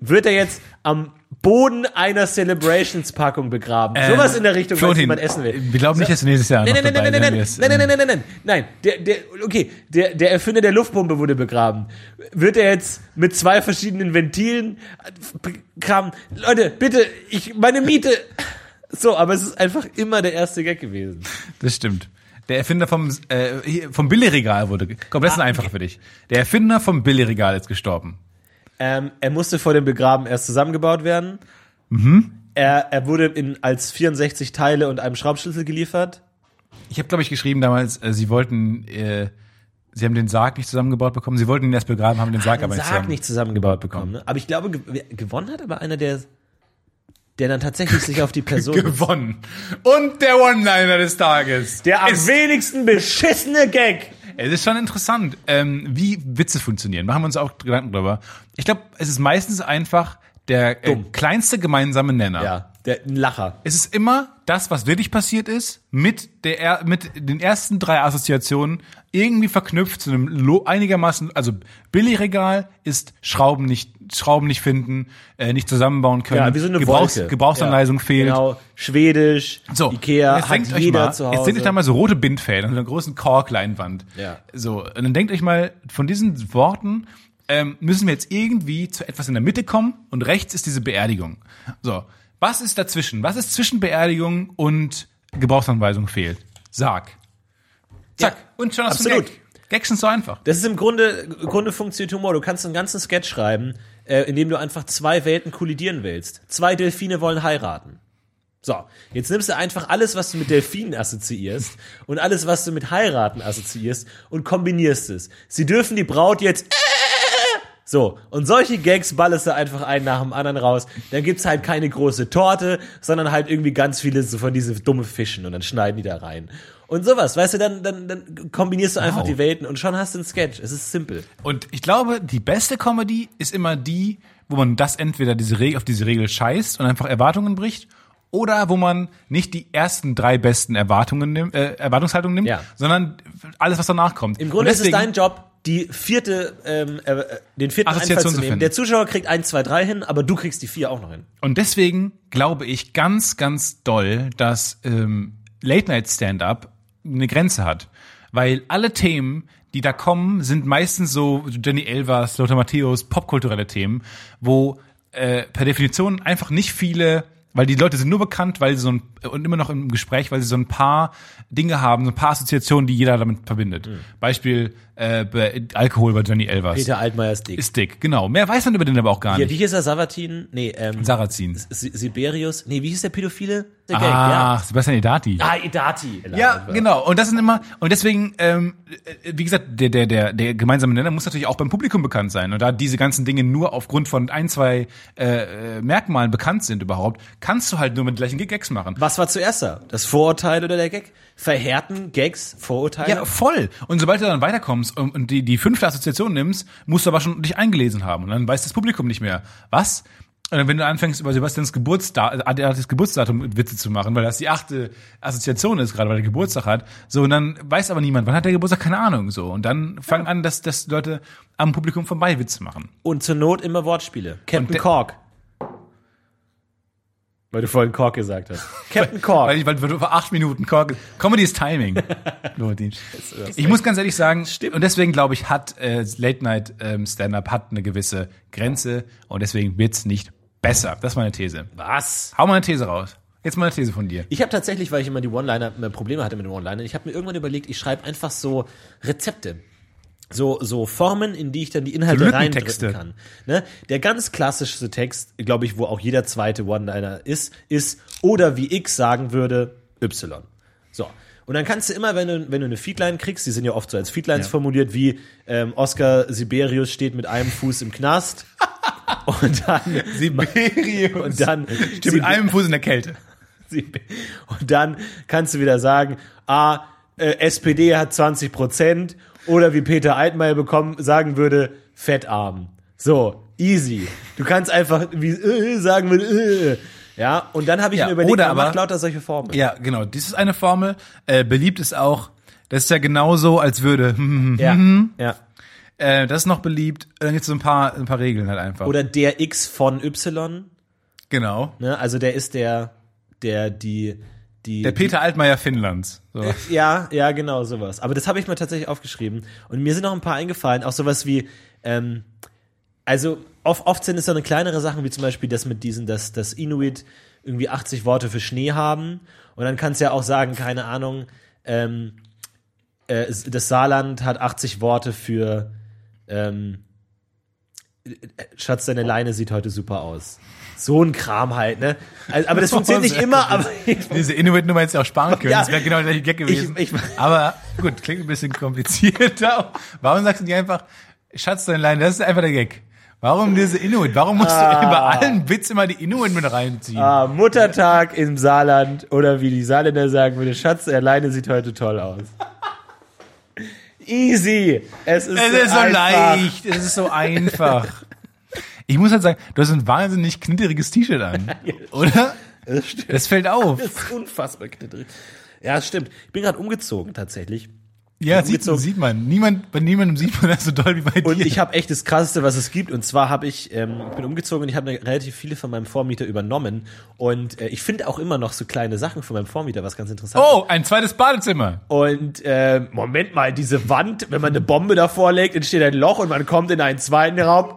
wird er jetzt am Boden einer Celebrations-Packung begraben? Sowas in der Richtung, Florentin, jemand essen will. Wir glauben nicht, dass du nächstes Jahr Nein, nein, nein, nein, nein, nein, nein, nein, nein, nein, nein, nein, nein, der, der, okay, der, der Erfinder der Luftpumpe wurde begraben. Wird er jetzt mit zwei verschiedenen Ventilen begraben? Leute, bitte, ich, meine Miete. So, aber es ist einfach immer der erste Gag gewesen. Das stimmt. Der Erfinder vom, äh, vom Billigregal wurde. Komm, das ist Ah, einfacher für dich. Der Erfinder vom Billigregal ist gestorben. Ähm, er musste vor dem Begraben erst zusammengebaut werden. Mhm. Er, er wurde in, als 64 Teile und einem Schraubschlüssel geliefert. Ich habe, glaube ich, geschrieben damals, äh, sie wollten, äh, sie haben den Sarg nicht zusammengebaut bekommen. Sie wollten ihn erst begraben, haben den Sarg Den aber nicht Sarg zusammen. nicht zusammengebaut bekommen. Ne? Aber ich glaube, ge gewonnen hat aber einer, der, der dann tatsächlich sich auf die Person. gewonnen. Und der One-Liner des Tages. der am wenigsten beschissene Gag. Es ist schon interessant, ähm, wie Witze funktionieren. Machen wir uns auch Gedanken drüber. Ich glaube, es ist meistens einfach der äh, kleinste gemeinsame Nenner. Ja, der ein Lacher. Es ist immer das, was wirklich passiert ist, mit der er- mit den ersten drei Assoziationen irgendwie verknüpft zu einem lo einigermaßen, also Billigregal ist Schrauben nicht Schrauben nicht finden, äh, nicht zusammenbauen können, Ja, wie so eine Gebrauchs Wolke. Gebrauchsanweisung ja, fehlt. Genau, Schwedisch, So, Ikea, jetzt hat jeder mal, zu Hause. Jetzt denkt euch da mal so rote Bindfäden und einer großen Korkleinwand. Ja. So, und dann denkt euch mal, von diesen Worten ähm, müssen wir jetzt irgendwie zu etwas in der Mitte kommen und rechts ist diese Beerdigung. So, was ist dazwischen? Was ist zwischen Beerdigung und Gebrauchsanweisung fehlt? Sag. Zack. Ja, und schon hast du absolut. einen Gag. Gags sind so einfach. Das ist im Grunde, im Grunde funktioniert Humor. Du kannst einen ganzen Sketch schreiben, äh, in dem du einfach zwei Welten kollidieren willst. Zwei Delfine wollen heiraten. So, jetzt nimmst du einfach alles, was du mit Delfinen assoziierst und alles, was du mit heiraten assoziierst und kombinierst es. Sie dürfen die Braut jetzt so, und solche Gags ballerst du einfach einen nach dem anderen raus. Dann gibt's halt keine große Torte, sondern halt irgendwie ganz viele so von diese dumme Fischen und dann schneiden die da rein. Und sowas, weißt du, dann, dann, dann kombinierst du einfach Wow. die Welten und schon hast du einen Sketch. Es ist simpel. Und ich glaube, die beste Comedy ist immer die, wo man das entweder diese Regel, auf diese Regel scheißt und einfach Erwartungen bricht, oder wo man nicht die ersten drei besten Erwartungen nimmt, äh, Erwartungshaltungen nimmt, Ja. sondern alles, was danach kommt. Im Grunde Und ist es deswegen- dein Job, die vierte, ähm, äh, äh, den vierten Assoziation Einfall zu nehmen. finden. Der Zuschauer kriegt eins, zwei, drei hin, aber du kriegst die vier auch noch hin. Und deswegen glaube ich ganz, ganz doll, dass ähm, Late-Night-Stand-Up eine Grenze hat. Weil alle Themen, die da kommen, sind meistens so Jenny Elvers, Lothar Matthäus, popkulturelle Themen, wo äh, per Definition einfach nicht viele weil die Leute sind nur bekannt, weil sie so ein, und immer noch im Gespräch, weil sie so ein paar Dinge haben, so ein paar Assoziationen, die jeder damit verbindet. Beispiel äh, Alkohol bei Johnny Elvers. Peter Altmaiers Dick. Ist dick, genau. Mehr weiß man über den aber auch gar Ja, nicht. wie hieß er? Savatin? Nee, ähm, Sarrazin. Si- Siberius? Nee, wie hieß der Pädophile? Der Ah, ja. Sebastian Edati. Ah, Idati. Ja, genau. Und das sind immer, und deswegen, ähm, äh, wie gesagt, der, der, der, der gemeinsame Nenner muss natürlich auch beim Publikum bekannt sein. Und da diese ganzen Dinge nur aufgrund von ein, zwei äh, äh, Merkmalen bekannt sind überhaupt, kannst du halt nur mit gleichen Gags machen. Was war zuerst da? Das Vorurteil oder der Gag? Verhärten Gags, Vorurteile? Ja, voll. Und sobald du dann weiterkommst und, die, die fünfte Assoziation nimmst, musst du aber schon dich eingelesen haben. Und dann weiß das Publikum nicht mehr. Was? Und dann, wenn du anfängst, über Sebastians Geburtsdatum, das Geburtsdatum Witze zu machen, weil das die achte Assoziation ist, gerade weil er Geburtstag hat, so, und dann weiß aber niemand, wann hat der Geburtstag, keine Ahnung, so. Und dann fangen an, dass, dass Leute am Publikum vorbei Witze machen. Und zur Not immer Wortspiele. Captain Cork. Weil du vorhin Cork gesagt hast. Captain Cork. Weil, ich- weil du vor acht Minuten Kork, Comedy ist Timing. Ich muss ganz ehrlich sagen, und deswegen glaube ich, hat äh, Late Night ähm, Stand-up hat eine gewisse Grenze und deswegen wird's nicht besser. Das ist meine These. Was? Hau mal eine These raus. Jetzt mal eine These von dir. Ich habe tatsächlich, weil ich immer die One-Liner äh, Probleme hatte mit den One-Linern, ich habe mir irgendwann überlegt, ich schreibe einfach so Rezepte. So, so Formen, in die ich dann die Inhalte So reindrücken kann. Ne? Der ganz klassischste Text, glaube ich, wo auch jeder zweite One-Liner ist, ist oder wie X sagen würde, Y. So. Und dann kannst du immer, wenn du, wenn du eine Feedline kriegst, die sind ja oft so als Feedlines formuliert, wie ähm, Oscar Siberius steht mit einem Fuß im Knast. und dann Siberius. und dann Steht mit einem Fuß in der Kälte. und dann kannst du wieder sagen, ah, äh, SPD hat 20 Prozent oder wie Peter Altmaier bekommen, sagen würde, fettarm. So, easy. Du kannst einfach wie äh, sagen würde, äh. ja, und dann habe ich Ja, mir überlegt, oder man macht aber- lauter solche Formen. Ja, genau. Dies ist eine Formel. Äh, beliebt ist auch, das ist ja genauso, als würde, hm, hm, Ja, hm, ja. äh, das ist noch beliebt. Dann gibt's so ein paar, ein paar Regeln halt einfach. Oder der X von Y, genau. ne? Also der ist der, der die, die. Der Peter Altmaier Finnlands. So. Ja, ja, genau, sowas. Aber das habe ich mir tatsächlich aufgeschrieben. Und mir sind noch ein paar eingefallen, auch sowas wie, ähm, also oft, oft sind es so eine kleinere Sachen, wie zum Beispiel das mit diesen, dass das Inuit irgendwie 80 Worte für Schnee haben. Und dann kannst du ja auch sagen, keine Ahnung, ähm, äh, das Saarland hat 80 Worte für ähm, Schatz, deine Leine sieht heute super aus. So ein Kram halt, ne? Also, aber das funktioniert nicht immer, aber Diese Inuit-Nummer hättest du auch sparen können. Ja. das wäre genau der gleiche Gag gewesen. Ich- ich- Aber gut, klingt ein bisschen komplizierter. Warum sagst du nicht einfach, Schatz, dein Lein, das ist einfach der Gag. Warum diese Inuit? Warum musst du bei allen Witz immer die Inuit mit reinziehen? Ah, Muttertag im Saarland oder wie die Saarländer sagen würde, Schatz, der Leine sieht heute toll aus. Easy. Es ist, es ist so leicht, es ist so einfach. Ich muss halt sagen, du hast ein wahnsinnig knitteriges T-Shirt an. Oder? Das stimmt. Das fällt auf. Das ist unfassbar knitterig. Ja, das stimmt. Ich bin gerade umgezogen tatsächlich. Ja, sieht, sieht man. Niemand, bei niemandem sieht man das so doll wie bei Und dir. ich habe echt das Krasseste, was es gibt. Und zwar habe ich, ähm, ich bin umgezogen und ich habe relativ viele von meinem Vormieter übernommen. Und äh, ich finde auch immer noch so kleine Sachen von meinem Vormieter, was ganz interessant ist. oh, ein zweites Badezimmer. Und äh, Moment mal, diese Wand, wenn man eine Bombe davor legt, entsteht ein Loch und man kommt in einen zweiten Raum.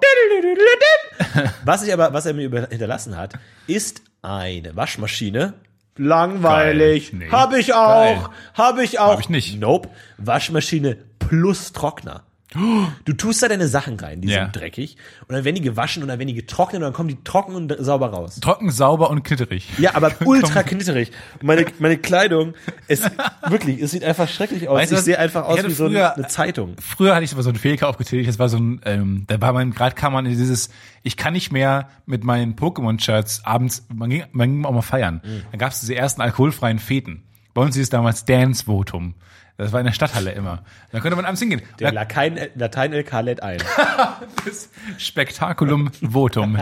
Was ich aber, was er mir hinterlassen hat, ist eine Waschmaschine. Langweilig. Geil. Nee. Hab ich auch. Geil. Hab ich auch. Hab ich nicht. Nope. Waschmaschine plus Trockner. Du tust da deine Sachen rein, die Ja. sind dreckig. Und dann werden die gewaschen und dann werden die getrocknet und dann kommen die trocken und sauber raus. Trocken, sauber und knitterig. Ja, aber ultra knitterig. Meine, meine Kleidung, es wirklich, es sieht einfach schrecklich aus. Weißt ich sehe einfach aus wie so früher- eine Zeitung. Früher hatte ich aber so einen Fähigkeit aufgetätigt, das war so ein, ähm, da war man, gerade kam man in dieses, ich kann nicht mehr mit meinen Pokémon-Shirts abends, man ging, man ging auch mal feiern. Mhm. Dann gab es diese ersten alkoholfreien Feten. Bei uns hieß es damals Dance-Votum. Das war in der Stadthalle immer. Da konnte man abends hingehen. Der Da, Latein, Latein-LK lädt ein. das Spektakulum Votum.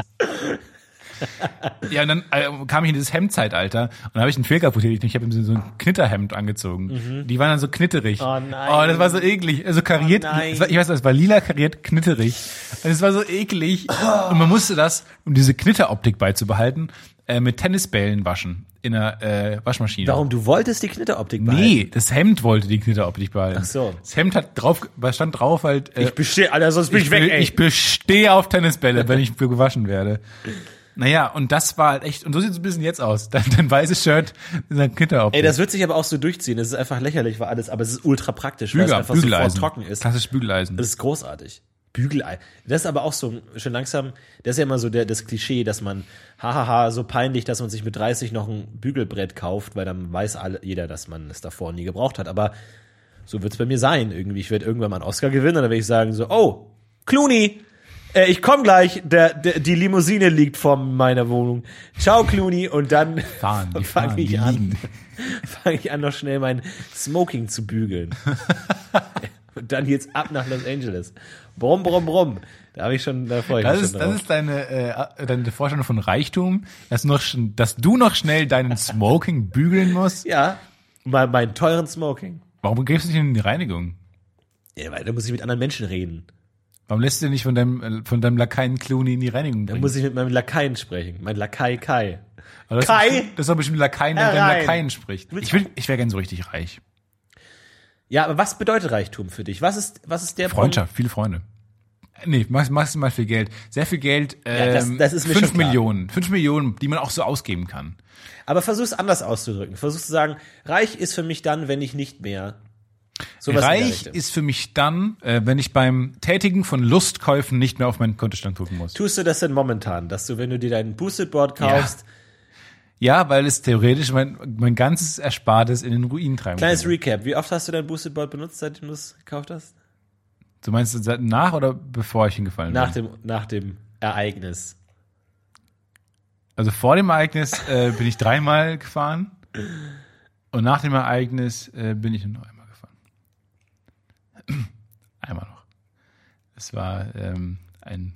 Ja, und dann äh, kam ich in dieses Hemdzeitalter und habe ich einen Fehler getätigt. Ich habe mir so ein Knitterhemd angezogen. Die waren dann so knitterig. Mhm. Oh nein. Oh, das war so eklig. Also kariert. Oh war, ich weiß, es war lila kariert knitterig. Und es war so eklig. Und man musste das, um diese Knitteroptik beizubehalten, äh, mit Tennisbällen waschen in der äh, Waschmaschine. Warum? Du wolltest die Knitteroptik behalten? Nee, das Hemd wollte die Knitteroptik behalten. Ach so. Das Hemd hat drauf, stand drauf halt. Äh, Ich bestehe, Alter, sonst bin ich, weg, be- ey. ich bestehe auf Tennisbälle, wenn ich für gewaschen werde. Naja, und das war halt echt, und so sieht es ein bisschen jetzt aus. Dein, dein weißes Shirt in der Knitteroptik. ey, das wird sich aber auch so durchziehen. Das ist einfach lächerlich, war alles, aber es ist ultra praktisch, weil es einfach sofort Bügeleisen. trocken ist. Klassisch Bügeleisen. Das ist großartig. Bügelei. Das ist aber auch so schon langsam, das ist ja immer so der, das Klischee, dass man, hahaha, so peinlich, dass man sich mit 30 noch ein Bügelbrett kauft, weil dann weiß alle, jeder, dass man es davor nie gebraucht hat. Aber so wird's bei mir sein irgendwie. Ich werde irgendwann mal einen Oscar gewinnen und dann werde ich sagen so, oh, Clooney, äh, ich komm gleich, der, der, die Limousine liegt vor meiner Wohnung. Ciao, Clooney. Und dann fange fahren, ich an, fange ich an, noch schnell mein Smoking zu bügeln. Und dann geht's ab nach Los Angeles. Brumm, brumm, brumm. Da habe ich schon, da freue ich Das mich ist, schon das drauf. ist deine, äh, deine Vorstellung von Reichtum, dass, noch, dass du noch schnell deinen Smoking bügeln musst. ja, mein, mein teuren Smoking. Warum gehst du nicht in die Reinigung? Ja, weil da muss ich mit anderen Menschen reden. Warum lässt du nicht von deinem, äh, von deinem Lakaien Clooney in die Reinigung Da bringen? muss ich mit meinem Lakaien sprechen. Mein Lakai Kai. Aber das Kai? Ist, das ist doch bestimmt Lakaien, der mit deinem Lakaien spricht. Ich, will, ich wäre gern so richtig reich. Ja, aber was bedeutet Reichtum für dich? Was ist, was ist der Freundschaft, viele Freunde. Nee, max- maximal viel Geld. Sehr viel Geld. Ähm, Ja, das- das ist mir fünf schon klar. Millionen. Fünf Millionen, die man auch so ausgeben kann. Punkt? Aber versuch's anders auszudrücken. Versuch's zu sagen, reich ist für mich dann, wenn ich nicht mehr sowas Reich ist für mich dann, äh, wenn ich beim Tätigen von Lustkäufen nicht mehr auf meinen Kontostand gucken muss. Tust du das denn momentan, dass du, wenn du dir dein Boosted Board kaufst, Ja, weil es theoretisch mein, mein ganzes Erspartes in den Ruin treiben Kleines kann. Recap. Wie oft hast du dein Boosted Board benutzt, seitdem du es gekauft hast? Du meinst nach oder bevor ich hingefallen Nach bin? dem, nach dem Ereignis. Also vor dem Ereignis äh, bin ich dreimal gefahren und nach dem Ereignis äh, bin ich nur noch einmal gefahren. einmal noch. Es war ähm, ein,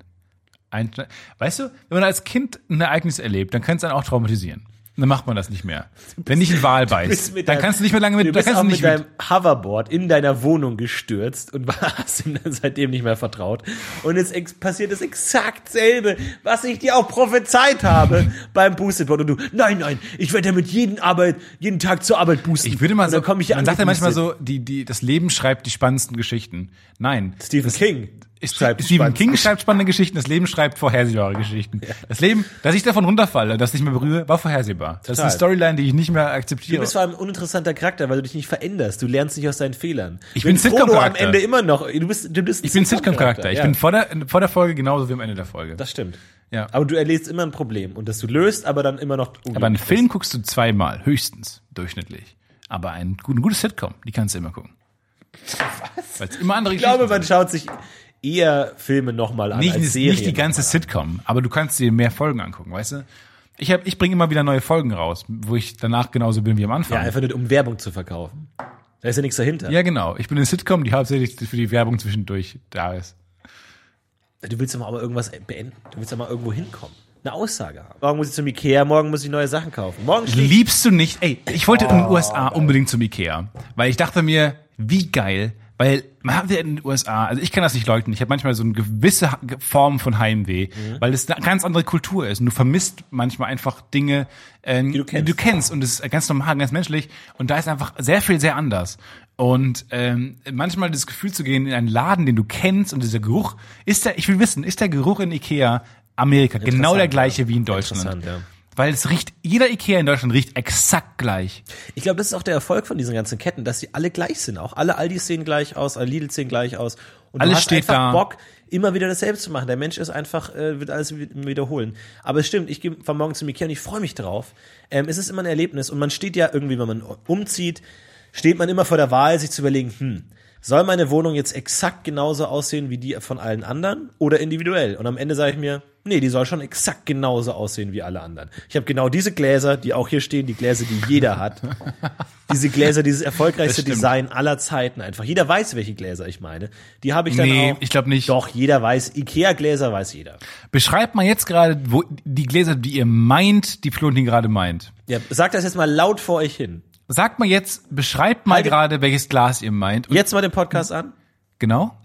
ein, weißt du, wenn man als Kind ein Ereignis erlebt, dann kann es einen auch traumatisieren. Dann macht man das nicht mehr. Wenn dich ein Wal beißt, mit dann deinem- kannst du nicht mehr lange mit, Du bist kannst auch du mit nicht deinem Hoverboard in deiner Wohnung gestürzt und hast ihm dann seitdem nicht mehr vertraut. Und jetzt ex passiert das exakt selbe, was ich dir auch prophezeit habe beim Boosted Board. Und du, nein, nein, ich werde damit jeden Arbeit, jeden Tag zur Arbeit boosten. Ich würde mal so, man sagt ja manchmal so, die, die, das Leben schreibt die spannendsten Geschichten. Nein. Stephen King schreibt Stephen. King schreibt spannende Geschichten, das Leben schreibt vorhersehbare Geschichten. Das Leben, dass ich davon runterfalle, dass ich mehr berühre, war vorhersehbar. Das ist eine. Storyline, die ich nicht mehr Du akzeptiere. bist vor allem ein uninteressanter Charakter, weil du dich nicht veränderst. Du lernst nicht aus deinen Fehlern. Ich Wenn bin am Sitcom-Charakter. Ende immer noch. Du bist, du bist ich bin Sitcom-Charakter. Ich ja. bin vor der, vor der Folge genauso wie am Ende der Folge. Das stimmt. Ja. Aber du erlebst immer ein Problem und das du löst, aber dann immer noch. Aber einen Film guckst du zweimal, höchstens, durchschnittlich. Aber ein, ein gutes Sitcom, die kannst du immer gucken. Was? Weil es immer andere Ich glaube, man schaut sich eher Filme nochmal an nicht, als nicht, Serien. nicht die ganze Sitcom, aber du kannst dir mehr Folgen angucken, weißt du? Ich, hab, ich bringe immer wieder neue Folgen raus, wo ich danach genauso bin wie am Anfang. Ja, einfach nur um Werbung zu verkaufen. Da ist ja nichts dahinter. Ja, genau. Ich bin eine Sitcom, die hauptsächlich für die Werbung zwischendurch da ist. Du willst doch mal aber irgendwas beenden. Du willst doch mal irgendwo hinkommen. Eine Aussage haben. Morgen muss ich zum Ikea, morgen muss ich neue Sachen kaufen. Morgen Liebst du nicht? Ey, ich wollte in den Oh. USA unbedingt zum Ikea, weil ich dachte mir, wie geil, weil man hat ja in den USA, also ich kann das nicht leugnen, ich habe manchmal so eine gewisse Form von Heimweh, Mhm. weil es eine ganz andere Kultur ist und du vermisst manchmal einfach Dinge, ähm, du kennst. du kennst und es ist ganz normal, ganz menschlich und da ist einfach sehr viel sehr anders. Und ähm, manchmal das Gefühl zu gehen in einen Laden, den du kennst und dieser Geruch, ist der, ich will wissen, ist der Geruch in Ikea Amerika genau der gleiche ja. wie in Deutschland? Interessant, ja. Weil es riecht, jeder Ikea in Deutschland riecht exakt gleich. Ich glaube, das ist auch der Erfolg von diesen ganzen Ketten, dass sie alle gleich sind. Auch alle Aldis sehen gleich aus, alle Lidl sehen gleich aus. Und Alles du hast steht einfach da. Bock, immer wieder dasselbe zu machen. Der Mensch ist einfach, äh, wird alles wi- wiederholen. Aber es stimmt, ich gehe von morgen zum Ikea und ich freue mich drauf. Ähm, es ist immer ein Erlebnis und man steht ja irgendwie, wenn man umzieht, steht man immer vor der Wahl, sich zu überlegen, hm, soll meine Wohnung jetzt exakt genauso aussehen wie die von allen anderen oder individuell? Und am Ende sage ich mir, nee, die soll schon exakt genauso aussehen wie alle anderen. Ich habe genau diese Gläser, die auch hier stehen, die Gläser, die jeder hat. diese Gläser, dieses erfolgreichste. Design aller Zeiten einfach. Jeder weiß, welche Gläser ich meine. Die habe ich dann Nee, auch. ich glaub nicht. Doch, jeder weiß. Ikea-Gläser weiß jeder. Beschreibt mal jetzt gerade wo die Gläser, die ihr meint, die Florentin gerade meint. Ja, sagt das jetzt mal laut vor euch hin. Sagt mal jetzt, beschreibt mal gerade, welches Glas ihr meint. Und, Jetzt mal den Podcast an. Genau.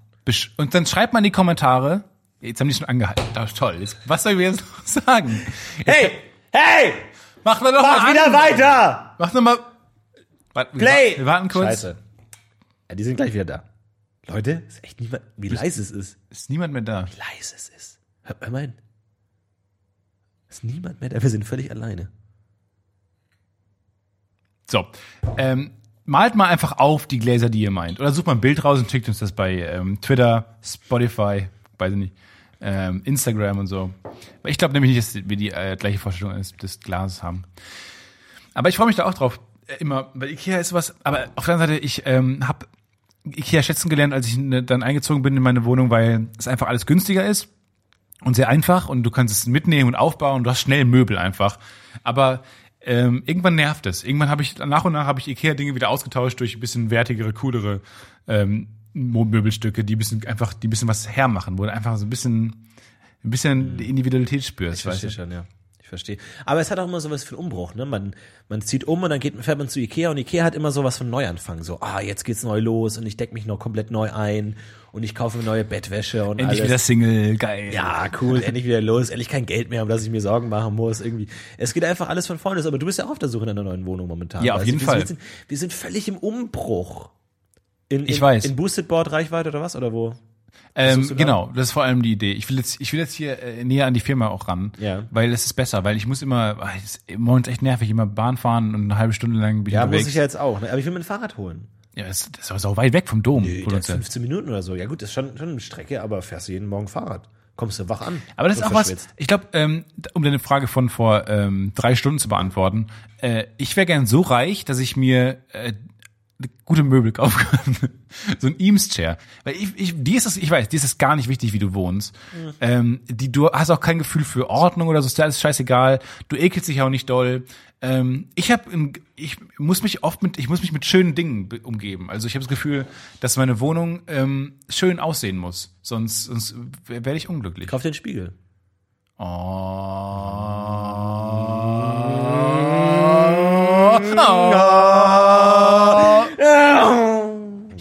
Und dann schreibt mal in die Kommentare. Jetzt haben die schon angehalten. Das ist toll. Jetzt, was sollen wir jetzt noch sagen? Hey! Hey! Mach doch noch Mach mal wieder an. weiter! Mach noch mal. Warte, Play! Wir warten kurz. Scheiße. Ja, die sind gleich wieder da. Leute, ist echt niemand, wie leise es ist. Ist niemand mehr da. Wie leise es ist. Hört mal hin. Ist niemand mehr da. Wir sind völlig alleine. So. Ähm, malt mal einfach auf die Gläser, die ihr meint. Oder sucht mal ein Bild raus und schickt uns das bei ähm, Twitter, Spotify, weiß ich nicht, ähm, Instagram und so. Weil Ich glaube nämlich nicht, dass wir die äh, gleiche Vorstellung des, des Glases haben. Aber ich freue mich da auch drauf. Äh, immer, weil Ikea ist was, aber auf der anderen Seite, ich ähm, habe Ikea schätzen gelernt, als ich ne, dann eingezogen bin in meine Wohnung, weil es einfach alles günstiger ist und sehr einfach und du kannst es mitnehmen und aufbauen und du hast schnell Möbel einfach. Aber ähm, irgendwann nervt es. Irgendwann habe ich nach und nach habe ich Ikea Dinge wieder ausgetauscht durch ein bisschen wertigere, coolere ähm, Möbelstücke, die ein bisschen einfach, die ein bisschen was hermachen, wo du einfach so ein bisschen ein bisschen die Individualität spürst, Ich weißt verstehe du? schon, ja. Ich verstehe. Aber es hat auch immer sowas für einen Umbruch, ne? Man, man zieht um und dann geht, fährt man zu Ikea und Ikea hat immer sowas von Neuanfang. So, ah, jetzt geht's neu los und ich deck mich noch komplett neu ein und ich kaufe mir neue Bettwäsche und Endlich alles. wieder Single, geil. Ja, cool, endlich wieder los, endlich kein Geld mehr, um das ich mir Sorgen machen muss. Irgendwie. Es geht einfach alles von vorne los, aber du bist ja auch auf der Suche nach einer neuen Wohnung momentan. Ja, auf jeden du? Fall. Wir sind, wir sind völlig im Umbruch. In, Ich in, weiß. In Boosted Board Reichweite oder was? Oder wo? Ähm, da? genau, das ist vor allem die Idee. Ich will jetzt, ich will jetzt hier äh, näher an die Firma auch ran, Ja. weil es ist besser, weil ich muss immer, es ist Moment echt nervig, immer Bahn fahren und eine halbe Stunde lang bin ich Ja, unterwegs. muss ich ja jetzt auch. Ne? Aber ich will mir ein Fahrrad holen. ja, das, das ist aber so weit weg vom Dom. Nee, das uns- 15 Minuten oder so. Ja gut, das ist schon, schon eine Strecke, aber fährst du jeden Morgen Fahrrad. kommst du wach an. Aber das ist auch was, ich glaube, ähm, um deine Frage von vor ähm, drei Stunden zu beantworten, äh, ich wäre gern so reich, dass ich mir äh, gute Möbel kaufen kann. so ein Eames-Chair. Weil ich, ich, die ist es, ich weiß, die ist es gar nicht wichtig, wie du wohnst. Ähm, die, du hast auch kein Gefühl für Ordnung oder so, ist alles scheißegal. Du ekelst dich auch nicht doll. Ähm, ich habe, ich muss mich oft mit, ich muss mich mit schönen Dingen be- umgeben. Also ich habe das Gefühl, dass meine Wohnung ähm, schön aussehen muss. Sonst, sonst werde ich unglücklich. Kauf den Spiegel.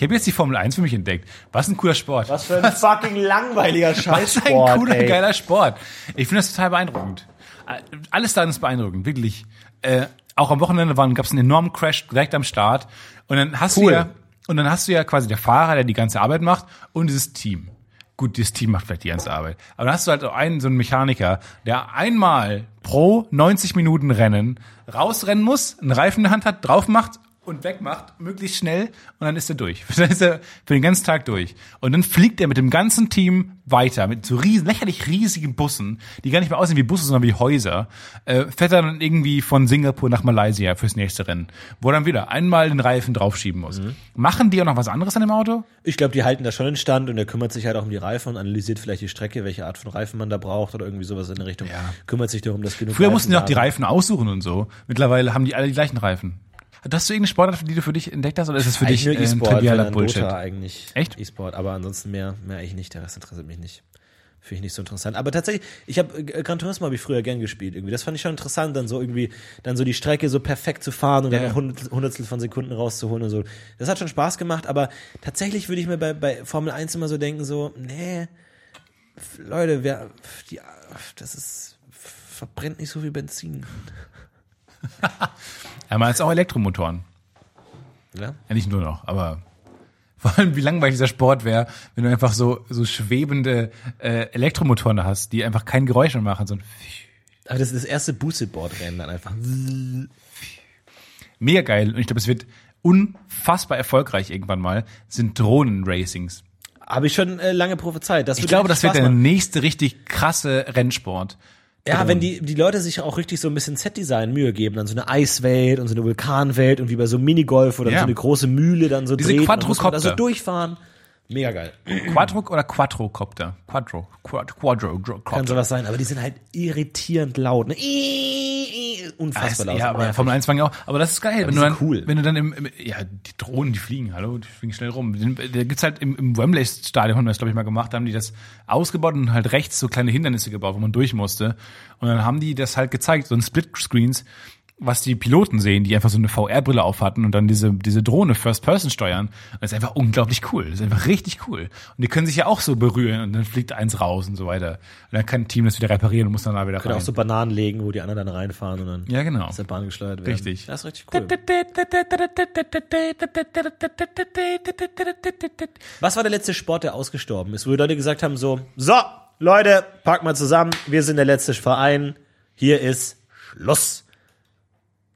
Ich habe jetzt die Formel 1 für mich entdeckt. Was ein cooler Sport. Was für ein fucking langweiliger Was ein cooler, ey. geiler Sport. Ich finde das total beeindruckend. Alles daran ist beeindruckend, wirklich. Äh, auch am Wochenende gab es einen enormen Crash direkt am Start. Und dann hast Cool. du ja, und dann hast du ja quasi der Fahrer, der die ganze Arbeit macht, und dieses Team. Gut, dieses Team macht vielleicht die ganze Arbeit. Aber dann hast du halt auch einen, so einen Mechaniker, der einmal pro 90 Minuten Rennen rausrennen muss, einen Reifen in der Hand hat, drauf macht und wegmacht, möglichst schnell, und dann ist er durch. Dann ist er für den ganzen Tag durch. Und dann fliegt er mit dem ganzen Team weiter, mit so riesen, lächerlich riesigen Bussen, die gar nicht mehr aussehen wie Busse, sondern wie Häuser, äh, fährt er dann irgendwie von Singapur nach Malaysia fürs nächste Rennen, wo er dann wieder einmal den Reifen draufschieben muss. Machen die auch noch was anderes an dem Auto? Ich glaube, die halten da schon in Stand und er kümmert sich halt auch um die Reifen und analysiert vielleicht die Strecke, welche Art von Reifen man da braucht oder irgendwie sowas in der Richtung. Ja. Kümmert sich darum, dass genug Früher Reifen mussten die auch die. Reifen aussuchen und so. Mittlerweile haben die alle die gleichen Reifen. Hast du irgendeine Sportart, die du für dich entdeckt hast, oder ist es für Eigentlich dich nur äh, ein E-Sport, trivialer Bullshit? Dota eigentlich. Echt? E-Sport, aber ansonsten mehr, mehr eigentlich nicht. Der Rest interessiert mich nicht. Finde ich nicht so interessant. Aber tatsächlich, ich habe äh, Gran Turismo habe ich früher gern gespielt irgendwie. Das fand ich schon interessant, dann so irgendwie, dann so die Strecke so perfekt zu fahren und Ja, dann. Hundert- Hundertstel von Sekunden rauszuholen und so. Das hat schon Spaß gemacht, aber tatsächlich würde ich mir bei, bei Formel 1 immer so denken, so, nee, Leute, wer, die, das ist, verbrennt nicht so viel Benzin. Man ist auch Elektromotoren. Ja? Ja, nicht nur noch, aber vor allem, wie langweilig dieser Sport wäre, wenn du einfach so, so schwebende äh, Elektromotoren hast, die einfach kein Geräusch mehr machen, so ein Aber das ist das erste Boosted-Board-Rennen dann einfach. mega geil. Und ich glaube, es wird unfassbar erfolgreich irgendwann mal, sind Drohnen-Racings. Habe ich schon äh, lange prophezeit. Das Ich glaube, das wird der machen. nächste richtig krasse Rennsport. Ja, wenn die, die Leute sich auch richtig so ein bisschen Set-Design Mühe geben, dann so eine Eiswelt und so eine Vulkanwelt und wie bei so einem Minigolf oder Ja. so eine große Mühle dann so Diese dreht, dann muss man da so durchfahren. Mega geil. Quadro oder Quadrocopter? Quadro. Quad, Quadro. Kann Quadro. sowas sein, aber die sind halt irritierend laut. Ne? Unfassbar laut. ja, aber. Formel 1 fangen ja auch. Aber das ist geil, wenn die du dann, cool. wenn du dann im, im, ja, die Drohnen, die fliegen, hallo, die fliegen schnell rum. Da gibt's halt im, im Wembley Stadion, haben wir das glaube ich mal gemacht, da haben die das ausgebaut und halt rechts so kleine Hindernisse gebaut, wo man durch musste. Und dann haben die das halt gezeigt, so ein Split-Screens, was die Piloten sehen, die einfach so eine VR-Brille auf hatten und dann diese, diese Drohne First Person steuern. Das ist einfach unglaublich cool. Das ist einfach richtig cool. Und die können sich ja auch so berühren und dann fliegt eins raus und so weiter. Und dann kann ein Team das wieder reparieren und muss dann da wieder Können rein. auch so Bananen legen, wo die anderen dann reinfahren und dann ja, genau. aus der Bahn gesteuert werden. Richtig. Das ist richtig cool. Was war der letzte Sport, der ausgestorben ist, wo die Leute gesagt haben so, so, Leute, pack mal zusammen, wir sind der letzte Verein, hier ist Schluss.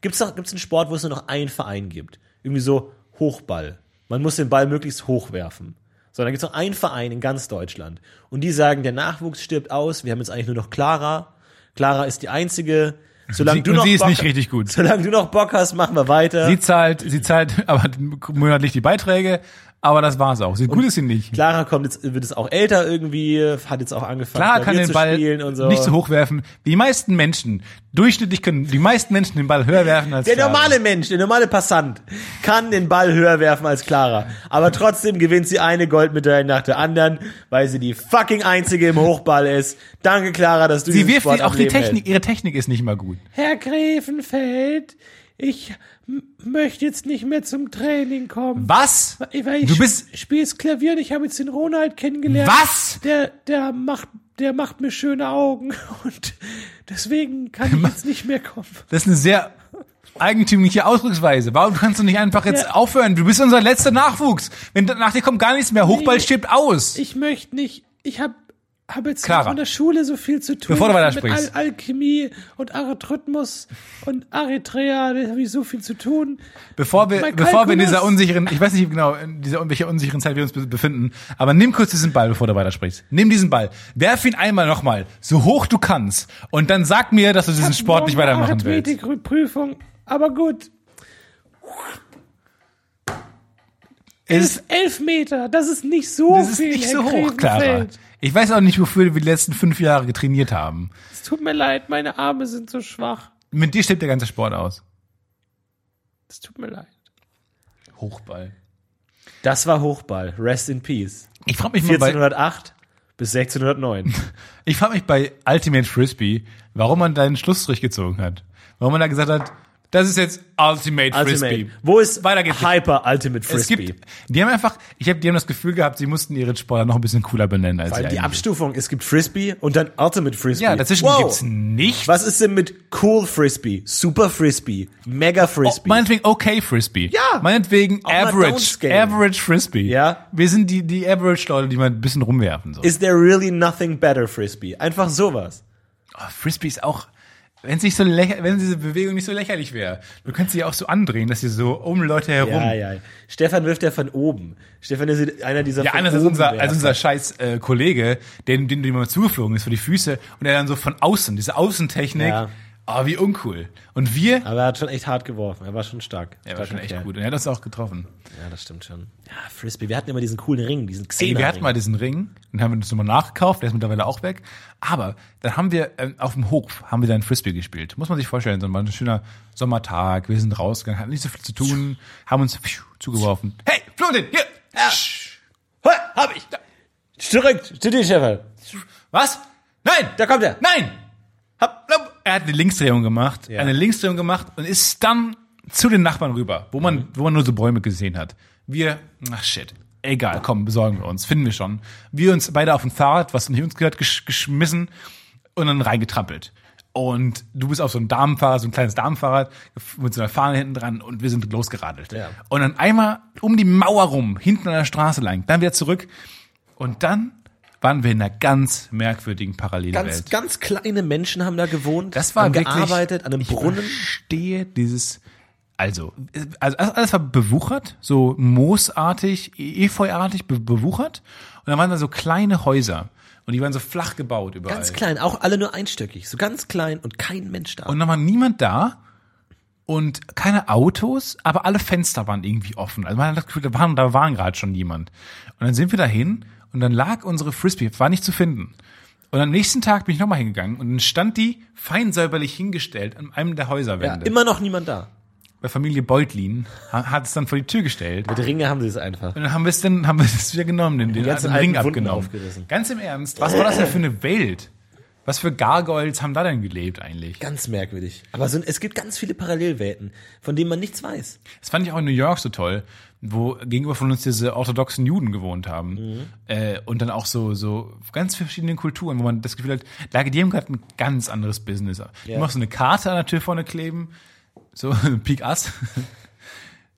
Gibt's noch, gibt's einen Sport, wo es nur noch einen Verein gibt? Irgendwie so Hochball. Man muss den Ball möglichst hoch werfen. So, dann gibt's noch einen Verein in ganz Deutschland. Und die sagen, der Nachwuchs stirbt aus, wir haben jetzt eigentlich nur noch Clara. Clara ist die einzige. Solange Sie- du noch sie ist Bock, nicht richtig gut. Solange du noch Bock hast, machen wir weiter. Sie zahlt, sie zahlt aber monatlich die Beiträge, aber das war's auch. Sie gut ist sie nicht. Clara kommt jetzt, wird jetzt auch älter irgendwie, hat jetzt auch angefangen, Klar kann Klavier den zu Ball spielen und so. nicht so hoch werfen. Wie die meisten Menschen, durchschnittlich können die meisten Menschen den Ball höher werfen als Der Clara. normale Mensch, der normale Passant kann den Ball höher werfen als Clara. Aber trotzdem gewinnt sie eine Goldmedaille nach der anderen, weil sie die fucking einzige im Hochball ist. Danke, Clara, dass du Sie wirft Sport auch die Technik, hältst. ihre Technik ist nicht mal gut. Herr Grevenfeld, ich möchte jetzt nicht mehr zum Training kommen. Was? Weil ich Du bist, spiel's Klavier und ich habe jetzt den Ronald kennengelernt. was? Der, der macht, der macht mir schöne Augen und deswegen kann ich jetzt nicht mehr kommen. Das ist eine sehr eigentümliche Ausdrucksweise. Warum kannst du nicht einfach jetzt Ja. aufhören? Du bist unser letzter Nachwuchs. Wenn nach dir kommt gar nichts mehr, Hochball Nee. stirbt aus. Ich möchte nicht, ich hab, habe jetzt Clara. in der Schule so viel zu tun. Bevor du weiter mit sprichst. Al Alchemie und Arithmus und Eritrea, da habe ich so viel zu tun. Bevor wir, bevor wir in dieser unsicheren, ich weiß nicht genau, in dieser in welcher unsicheren Zeit wir uns be- befinden, aber nimm kurz diesen Ball, bevor du weitersprichst. Nimm diesen Ball, werf ihn einmal nochmal, so hoch du kannst, und dann sag mir, dass du diesen Sport nicht weitermachen willst. Arithmetikprüfung, aber gut. Es, Elf, elf Meter, das ist nicht so das ist viel. nicht Herr so hoch, Clara. Ich weiß auch nicht, wofür wir die letzten fünf Jahre getrainiert haben. Es tut mir leid, meine Arme sind so schwach. Mit dir stirbt der ganze Sport aus. Es tut mir leid. Hochball. Das war Hochball. Rest in Peace. Ich frage mich mal bei, 1408 bis 1609. ich frag mich bei Ultimate Frisbee, warum man da einen Schlussstrich gezogen hat. Warum man da gesagt hat, das ist jetzt Ultimate, Frisbee. Ultimate. Wo ist Weiter geht's. Hyper Ultimate Es Frisbee? gibt, die haben einfach, ich habe, die haben das Gefühl gehabt, sie mussten ihre Sportler noch ein bisschen cooler benennen als Weil die eigentlich Abstufung, es gibt Frisbee und dann Ultimate Frisbee. Ja, dazwischen wow. gibt's nichts. Was ist denn mit Cool Frisbee, Super Frisbee, Mega Frisbee? Meinetwegen okay Frisbee. Ja. Meinetwegen Auch average, average Frisbee. Ja. Wir sind die, die average Leute, die mal ein bisschen rumwerfen, so. Is there really nothing better Frisbee? Einfach sowas. Oh, Frisbee ist auch, wenn es nicht so wenn diese Bewegung nicht so lächerlich wäre. Du könntest sie auch so andrehen, dass sie so um Leute herum. Ja, ja. Stefan wirft ja von oben. Stefan ist einer dieser Ja, anders als unser, als unser scheiß äh, Kollege, den, den, dem mal zugeflogen ist für die Füße und er dann so von außen, diese Außentechnik, Ja. Oh, wie uncool. Und wir, Aber er hat schon echt hart geworfen. Er war schon stark. er war schon echt gut und er hat das auch getroffen. Ja, das stimmt schon. Ja, Frisbee. Wir hatten immer diesen coolen Ring, diesen Ey, Xena wir hatten mal diesen Ring, den haben wir uns nochmal nachgekauft, der ist mittlerweile auch weg. Aber dann haben wir ähm, auf dem Hof haben wir dann Frisbee gespielt. Muss man sich vorstellen, so ein schöner Sommertag, wir sind rausgegangen, hatten nicht so viel zu tun, haben uns zugeworfen. Hey, Florentin, hier! Sch- Hab ich. Zurück zu dir, Stefan. Was? Nein! Da kommt er. Nein! Er hat eine Linksdrehung gemacht, Ja. eine Linksdrehung gemacht und ist dann zu den Nachbarn rüber, wo man, wo man nur so Bäume gesehen hat. Wir, ach shit, egal, komm, besorgen wir uns, finden wir schon. Wir uns beide auf dem Fahrrad, was nicht uns gehört, gesch geschmissen und dann reingetrampelt. Und du bist auf so einem Damenfahrrad, so ein kleines Damenfahrrad mit so einer Fahne hinten dran und wir sind losgeradelt. Ja. Und dann einmal um die Mauer rum, hinten an der Straße lang, dann wieder zurück und dann waren wir in einer ganz merkwürdigen Parallelwelt. Ganz, ganz kleine Menschen haben da gewohnt. Das war haben wirklich. gearbeitet an einem ich Brunnen. verstehe dieses. Also, also alles war bewuchert, so moosartig, efeuartig be bewuchert. Und dann waren da so kleine Häuser. Und die waren so flach gebaut überall. Ganz klein, auch alle nur einstöckig. So ganz klein und kein Mensch da. Und dann war niemand da. Und keine Autos, aber alle Fenster waren irgendwie offen. Also man hat das Gefühl, da waren, da waren gerade schon jemand. Und dann sind wir dahin und dann lag unsere Frisbee, war nicht zu finden. Und am nächsten Tag bin ich nochmal hingegangen und dann stand die fein säuberlich hingestellt an einem der ja, Häuserwände. immer noch niemand da. Bei Familie Beutlin ha- hat es dann vor die Tür gestellt. Mit Ringe haben sie es einfach. Und dann haben wir es dann, haben wir es wieder genommen, den, den, ganzen den Ring abgenommen. Ganz im Ernst, was war das denn für eine Welt? Was für Gargoyles haben da denn gelebt eigentlich? Ganz merkwürdig. Aber so, es gibt ganz viele Parallelwelten, von denen man nichts weiß. Das fand ich auch in New York so toll, wo gegenüber von uns diese orthodoxen Juden gewohnt haben. Äh, und dann auch so, so ganz verschiedene Kulturen, wo man das Gefühl hat, da- die haben gerade ein ganz anderes Business. Die Ja. haben auch so eine Karte an der Tür vorne kleben, so Peak Us.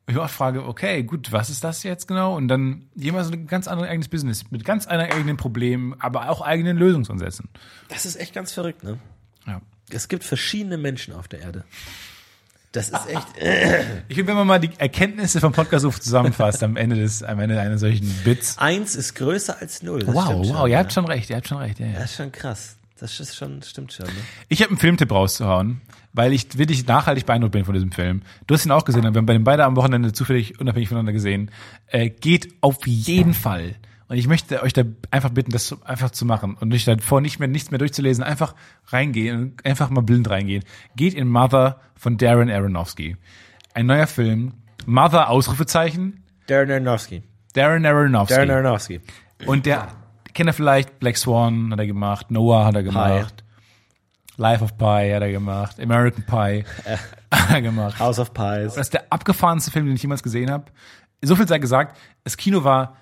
Ich auch frage, okay, gut, was ist das jetzt genau? Und dann jemand so ein ganz anderes eigenes Business mit ganz anderen eigenen Problemen, aber auch eigenen Lösungsansätzen. Das ist echt ganz verrückt, ne? Ja. Es gibt verschiedene Menschen auf der Erde. Das ist echt. Ich finde, wenn man mal die Erkenntnisse vom Podcast zusammenfasst am Ende des, am Ende einer solchen Bits. Eins ist größer als null. Das Wow, wow, schon, ihr ja. habt schon recht, ihr habt schon recht. Ja, ja. Das ist schon krass. Das ist schon, stimmt schon. Ne? Ich habe einen Filmtipp rauszuhauen, weil ich wirklich nachhaltig beeindruckt bin von diesem Film. Du hast ihn auch gesehen, wir haben bei den beide am Wochenende zufällig unabhängig voneinander gesehen. Äh, geht auf jeden Fall. Und ich möchte euch da einfach bitten, das einfach zu machen und nicht davor nicht mehr nichts mehr durchzulesen, einfach reingehen und einfach mal blind reingehen. Geht in Mother von Darren Aronofsky. Ein neuer Film. Mother Ausrufezeichen. Darren Aronofsky. Darren Aronofsky. Darren Aronofsky. Und der kennt er vielleicht Black Swan hat er gemacht, Noah hat er gemacht, Life of Pi hat er gemacht, American Pie hat er gemacht. House of Pies. Das ist der abgefahrenste Film, den ich jemals gesehen habe. So viel sei gesagt, das Kino war.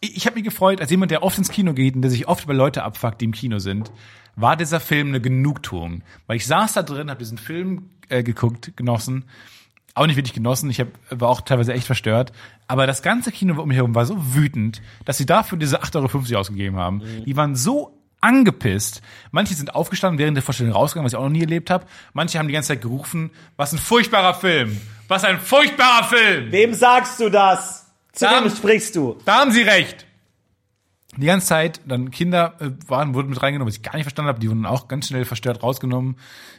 Ich, habe mich gefreut, als jemand, der oft ins Kino geht und der sich oft über Leute abfuckt, die im Kino sind, war dieser Film eine Genugtuung. Weil ich saß da drin, habe diesen Film äh, geguckt, genossen. Auch nicht wirklich genossen, ich hab, war auch teilweise echt verstört. Aber das ganze Kino um mich herum war so wütend, dass sie dafür diese 8,50 Euro ausgegeben haben. Die waren so angepisst. Manche sind aufgestanden während der Vorstellung rausgegangen, was ich auch noch nie erlebt habe. Manche haben die ganze Zeit gerufen, was ein furchtbarer Film. Was ein furchtbarer Film. Wem sagst du das? Zu Da- wem sprichst du? Da haben sie recht. Die ganze Zeit, dann Kinder äh, waren, wurden mit reingenommen, was ich gar nicht verstanden habe, die wurden auch ganz schnell verstört rausgenommen.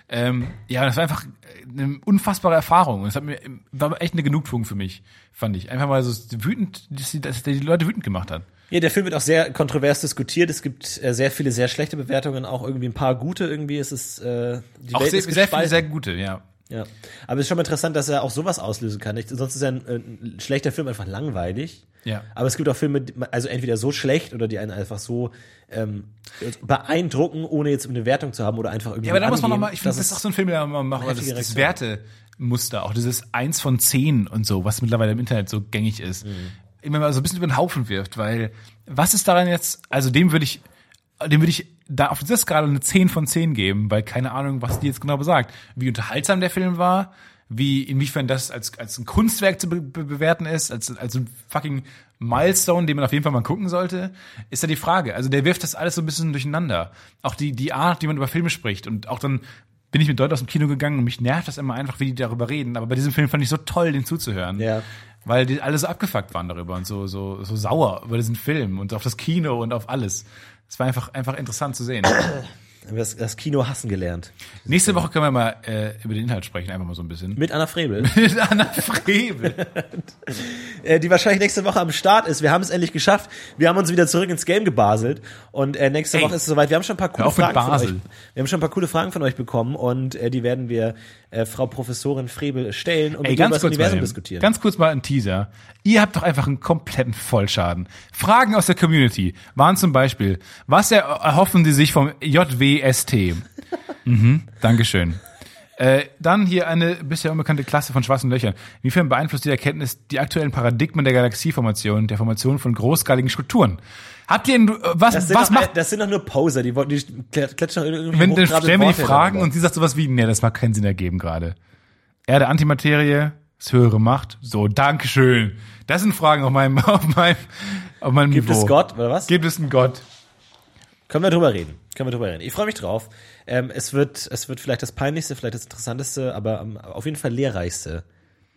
Ähm, ja, das war einfach eine unfassbare Erfahrung. Und es hat mir war echt eine Genugtuung für mich, fand ich. Einfach mal so wütend, dass die, dass der die Leute wütend gemacht hat. Ja, der Film wird auch sehr kontrovers diskutiert. Es gibt äh, sehr viele sehr schlechte Bewertungen, auch irgendwie ein paar gute. Irgendwie ist es äh, die Auch Welt sehr, ist sehr viele, sehr gute, ja. Ja, aber es ist schon mal interessant, dass er auch sowas auslösen kann. Nicht? Sonst ist ja ein, äh, ein schlechter Film einfach langweilig. Ja. Aber es gibt auch Filme, also entweder so schlecht oder die einen einfach so ähm, beeindrucken, ohne jetzt eine Wertung zu haben oder einfach irgendwie. Ja, aber da muss man nochmal, ich finde, das ist auch so ein Film, der man macht, das, das. Wertemuster, auch dieses Eins von zehn und so, was mittlerweile im Internet so gängig ist, immer mal so ein bisschen über den Haufen wirft, weil was ist daran jetzt, also dem würde ich, dem würde ich da auf dieser Skala eine 10 von 10 geben, weil keine Ahnung, was die jetzt genau besagt. Wie unterhaltsam der Film war, wie, inwiefern das als, als ein Kunstwerk zu be be bewerten ist, als, als ein fucking Milestone, den man auf jeden Fall mal gucken sollte, ist ja die Frage. Also der wirft das alles so ein bisschen durcheinander. Auch die, die Art, wie man über Filme spricht und auch dann bin ich mit Leuten aus dem Kino gegangen und mich nervt das immer einfach, wie die darüber reden. Aber bei diesem Film fand ich so toll, den zuzuhören. Ja. Weil die alle so abgefuckt waren darüber und so, so, so sauer über diesen Film und auf das Kino und auf alles. Es war einfach, einfach interessant zu sehen. haben wir das, das Kino hassen gelernt. Nächste Woche können wir mal äh, über den Inhalt sprechen, einfach mal so ein bisschen. Mit Anna Frebel, Mit Anna Frebel. äh, die wahrscheinlich nächste Woche am Start ist. Wir haben es endlich geschafft. Wir haben uns wieder zurück ins Game gebaselt. Und äh, nächste Ey. Woche ist es soweit. Wir haben schon ein paar coole Fragen von Basel. euch. Wir haben schon ein paar coole Fragen von euch bekommen und äh, die werden wir äh, Frau Professorin Frebel stellen und Ey, ihr über ganz das kurz, Universum mal, diskutieren. ganz kurz mal ein Teaser. Ihr habt doch einfach einen kompletten Vollschaden. Fragen aus der Community waren zum Beispiel, was er erhoffen Sie sich vom JWST? mhm, Dankeschön. Äh, dann hier eine bisher unbekannte Klasse von schwarzen Löchern. Inwiefern beeinflusst die Erkenntnis die aktuellen Paradigmen der Galaxieformation, der Formation von großskaligen Strukturen? Habt ihr, äh, was, das, sind was doch, macht, das sind doch nur Poser, die, wollten- die klatschen irgendwie wenn, dann stellen wir die Fragen darüber. und sie sagt sowas wie, nee, das mag keinen Sinn ergeben gerade. Erde, Antimaterie, ist höhere Macht. So, Dankeschön. Das sind Fragen auf meinem, auf meinem, auf meinem Gibt Niveau. es Gott, oder was? Gibt es einen Gott? Können wir drüber reden. Können wir drüber reden. Ich freue mich drauf. Ähm, es wird, es wird vielleicht das peinlichste, vielleicht das interessanteste, aber auf jeden Fall lehrreichste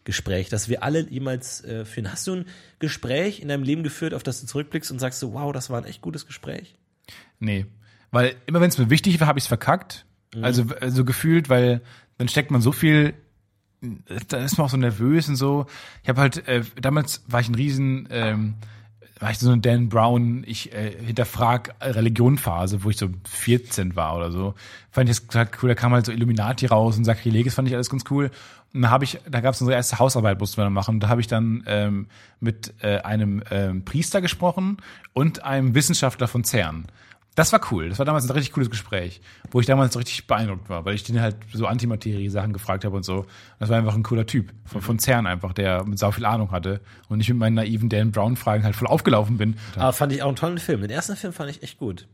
Gespräch, das wir alle jemals äh, führen. Hast du ein Gespräch in deinem Leben geführt, auf das du zurückblickst und sagst so, wow, das war ein echt gutes Gespräch? Nee. Weil immer wenn es mir wichtig war, habe ich es verkackt. Also, also gefühlt, weil dann steckt man so viel, da ist man auch so nervös und so. Ich habe halt, äh, damals war ich ein riesen, ähm, war ich so eine Dan Brown, ich äh, hinterfrag Religionphase, wo ich so 14 war oder so. Fand ich das total cool, da kam halt so Illuminati raus und Sakrilegis fand ich alles ganz cool. Da habe ich, da gab es unsere erste Hausarbeit, mussten wir dann machen. Da habe ich dann ähm, mit äh, einem ähm, Priester gesprochen und einem Wissenschaftler von CERN. Das war cool. Das war damals ein richtig cooles Gespräch, wo ich damals richtig beeindruckt war, weil ich den halt so Antimaterie-Sachen gefragt habe und so. Das war einfach ein cooler Typ von, von CERN einfach, der mit sau viel Ahnung hatte und ich mit meinen naiven Dan Brown-Fragen halt voll aufgelaufen bin. Aber fand ich auch einen tollen Film. Den ersten Film fand ich echt gut.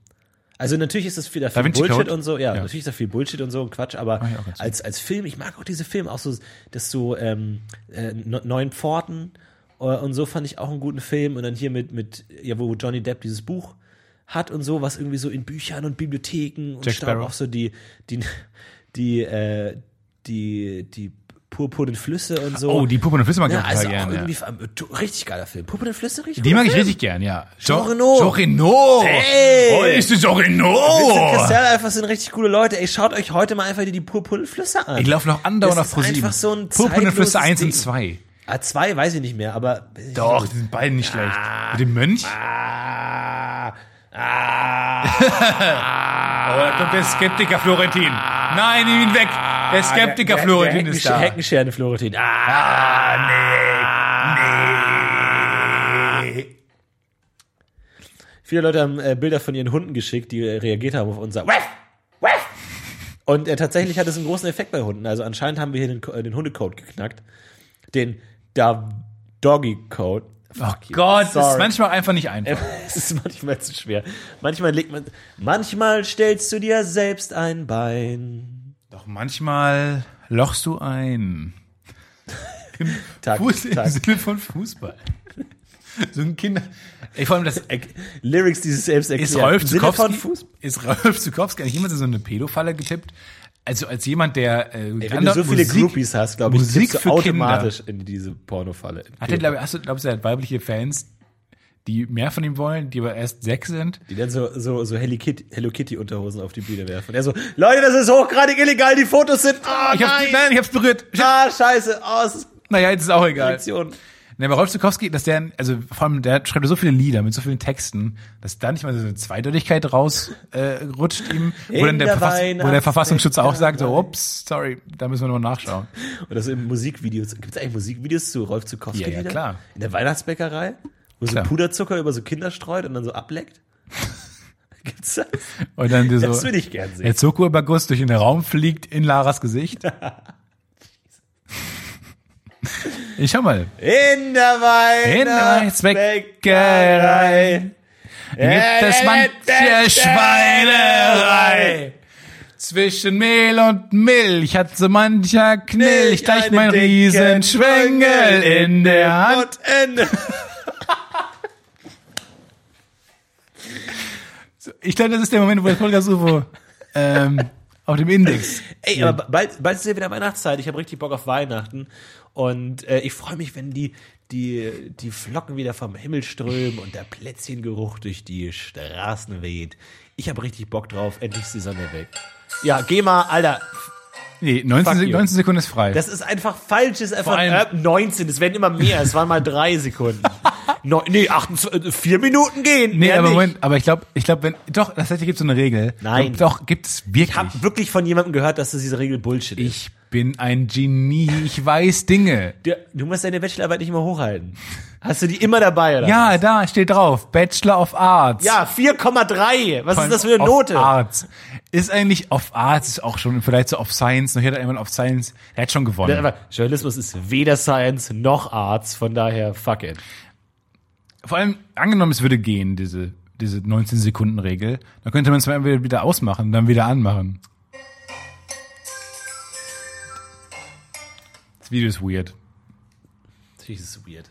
Also natürlich ist es wieder viel Vinci Bullshit und so, ja, Ja. natürlich ist da viel Bullshit und so und Quatsch, aber als, als Film, ich mag auch diese Filme, auch so, das so ähm, äh, Ne- Neun Pforten äh, und so fand ich auch einen guten Film und dann hier mit, mit ja, wo Johnny Depp dieses Buch hat und so, was irgendwie so in Büchern und Bibliotheken und Jack Sparrow. auch so die, die, die, äh, die, die purpurnen Flüsse und so. Oh, die und Flüsse mag ich ja, auch also total auch gerne. irgendwie Ja. äh, richtig geiler Film. Purpurnen Flüsse, richtig Die mag ich Film. richtig gern, ja. Jean Reno. Jean Reno. Hey. Oh, ist das Jean Vincent Reno? Cassel einfach sind richtig coole Leute. Ey, schaut euch heute mal einfach die, purpurnen Flüsse an. Ich laufe noch andauernd auf ProSieben. einfach so ein und Flüsse zeitloses 1 und Ding. 2. Ah, zwei weiß ich nicht mehr, aber. Doch, die sind beide nicht schlecht. Mit dem Mönch? Ah, ah, Oh, da kommt der Skeptiker Florentin. Nein, nimm ihn weg. Der Skeptiker Florentin der ist da. Heckenscherne Florentin. Ah, nee. viele Leute haben äh, Bilder von ihren Hunden geschickt, die äh, reagiert haben auf unser Wef, Wef. Und äh, tatsächlich hat es einen großen Effekt bei Hunden. Also anscheinend haben wir hier den, äh, den Hundecode geknackt. Den da Doggy Code. Oh Gott, das ist manchmal einfach nicht einfach. Es ist manchmal zu schwer. Manchmal legt man. Manchmal stellst du dir selbst ein Bein. Doch manchmal lochst du ein. Im Tag, Fuß, Im Tag. Sinne von Fußball. So ein Kinder. Ey, vor allem das Lyrics dieses selbst ist erklärt. Rolf Im Sinne von Zukowski, ist Rolf Zukowski eigentlich jemand in so eine Pädofalle getippt? Also als jemand, der äh, Ey, wenn du so viele Groupies hast, glaube ich, Musik für automatisch in diese Pornofalle. Hat er, glaube ich, hast du, glaubst du, er hat weibliche Fans, die mehr von ihm wollen, die aber erst sechs sind? Die dann so, so, so Hello Kitty, Hello Kitty Unterhosen auf die Bühne werfen. Und er so, Leute, das ist hochgradig illegal, die Fotos sind, ah, Ich hab's, nein, nein, ich hab's berührt. Ah, scheiße, oh, es ist Naja, jetzt ist auch egal. Reaktion. Ne, aber Rolf Zukowski, dass der, also vor allem, der schreibt so viele Lieder mit so vielen Texten, dass da nicht mal so eine Zweideutigkeit raus äh, rutscht ihm, wo dann der, der Verfass, wo der. Verfassungsschutz auch sagt, so, ups, sorry, da müssen wir nochmal nachschauen. Oder so in Musikvideos. Gibt es eigentlich Musikvideos zu Rolf Zukowski? Ja, ja, klar. In der Weihnachtsbäckerei? Wo so Klar. Puderzucker über so Kinder streut und dann so ableckt? Gibt's das? Und dann so, Das würde ich gern sehen. der Zuckerüberguss durch den Raum fliegt in Laras Gesicht. Ich schau mal. In der In der Weihnachtsbäckerei Gibt es manche Schweinerei. Zwischen Mehl und Milch hat so mancher Knilch gleich einen mein Riesenschwengel in der Hand. Und. Ich glaube, das ist der Moment, wo das Podcast UFO ähm, auf dem Index. Ey, aber bald, bald ist ja wieder Weihnachtszeit. Ich habe richtig Bock auf Weihnachten. Und äh, ich freue mich, wenn die, die, die Flocken wieder vom Himmel strömen und der Plätzchengeruch durch die Straßen weht. Ich habe richtig Bock drauf. Endlich ist die Sonne weg. Ja, geh mal, Alter. Nee, 19, Fuck Sek you. 19 Sekunden ist frei. Das ist einfach falsch. Das ist einfach äh, 19. Es werden immer mehr. Es waren mal drei Sekunden. Neun, nee, 28, äh, vier Minuten gehen. nee, aber nicht. Moment, aber ich glaube, ich glaube, wenn, doch, tatsächlich gibt es so eine Regel. Nein. Doch, gibt es wirklich. Ich habe wirklich von jemandem gehört, dass das diese Regel Bullshit ist. Ich bin ein Genie, ich weiß Dinge. Du, du musst deine Bachelorarbeit nicht immer hochhalten. Hast du die immer dabei, oder? Ja, da steht drauf, Bachelor of Arts. Ja, 4,3. Was Vor ist das für eine Note? Arts. Ist eigentlich of Arts, ist auch schon vielleicht so of Science. Noch hier hat jemand of Science. Der hat schon gewonnen. Aber Journalismus ist weder Science noch Arts, von daher fuck it. Vor allem, angenommen, es würde gehen, diese, diese 19-Sekunden-Regel, dann könnte man es mal wieder ausmachen dann wieder anmachen. Das Video ist weird. Natürlich ist es weird.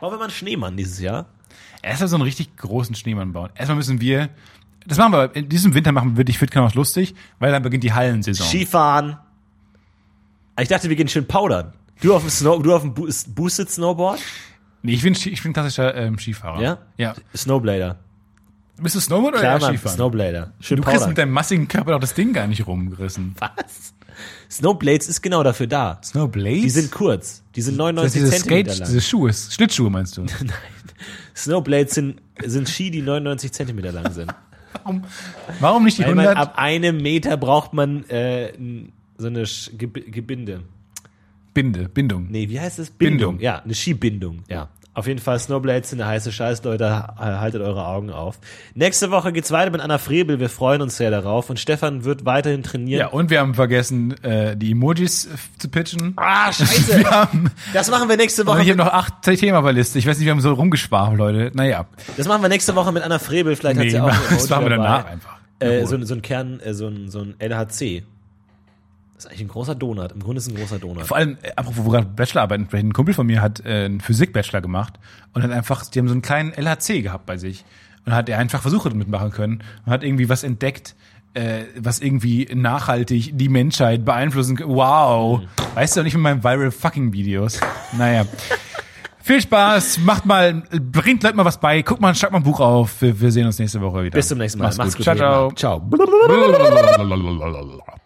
Bauen wir mal einen Schneemann dieses Jahr? Erstmal so einen richtig großen Schneemann bauen. Erstmal müssen wir, das machen wir, in diesem Winter machen wir dich fit auch lustig, weil dann beginnt die Hallensaison. Skifahren. Ah, Ich dachte, wir gehen schön powdern. Du auf dem Snow, du auf dem Bo Boosted Snowboard? Nee, ich bin, ich bin klassischer ähm, Skifahrer. Ja? Ja. Snowblader. Bist du Snowboard oder Klar, eher Mann, Skifahren? Snowblader. Schön du kriegst powdern. mit deinem massigen Körper doch das Ding gar nicht rumgerissen. Was? Snowblades ist genau dafür da. Snowblades? Die sind kurz. Die sind das 99 diese Zentimeter Skate, lang. diese Schuhe, Schlittschuhe meinst du? Nein. Snowblades sind, sind Ski, die 99 Zentimeter lang sind. Warum, warum nicht die Weil man 100 ab einem Meter braucht man äh, so eine Sch Geb Gebinde. Binde, Bindung? Nee, wie heißt es? Bindung. Ja, eine Skibindung. Ja. Auf jeden Fall Snowblades sind eine heiße Scheiß, Leute. Ha- Haltet eure Augen auf. Nächste Woche geht's weiter mit Anna Frebel. Wir freuen uns sehr darauf. Und Stefan wird weiterhin trainieren. Ja, und wir haben vergessen, äh, die Emojis äh, zu pitchen. Ah, scheiße. Haben, Das machen wir nächste Woche. ich habe noch acht Themen auf der Liste. Ich weiß nicht, wir haben so rumgeschwafelt, Leute. Naja. das machen wir nächste Woche mit Anna Frebel. Vielleicht hat Nee, sie auch ein das machen wir danach einfach. Äh, so, ein- so ein Kern, äh, so, ein, so ein LHC. Das ist eigentlich ein großer Donut. Im Grunde ist es ein großer Donut. Vor allem, äh, apropos wo gerade Bachelorarbeiten sprechen, ein Kumpel von mir hat äh, einen Physik-Bachelor gemacht und hat einfach, die haben so einen kleinen LHC gehabt bei sich. Und hat er einfach Versuche mitmachen können und hat irgendwie was entdeckt, äh, was irgendwie nachhaltig die Menschheit beeinflussen kann. Wow. Weißt du, nicht mit meinen viral fucking Videos. Naja. Viel Spaß, macht mal, bringt Leute mal was bei, guckt mal, schreibt mal ein Buch auf. Wir, wir sehen uns nächste Woche wieder. Bis zum nächsten Mal. Mach's, gut. ihr Ciao, ciao. Ciao.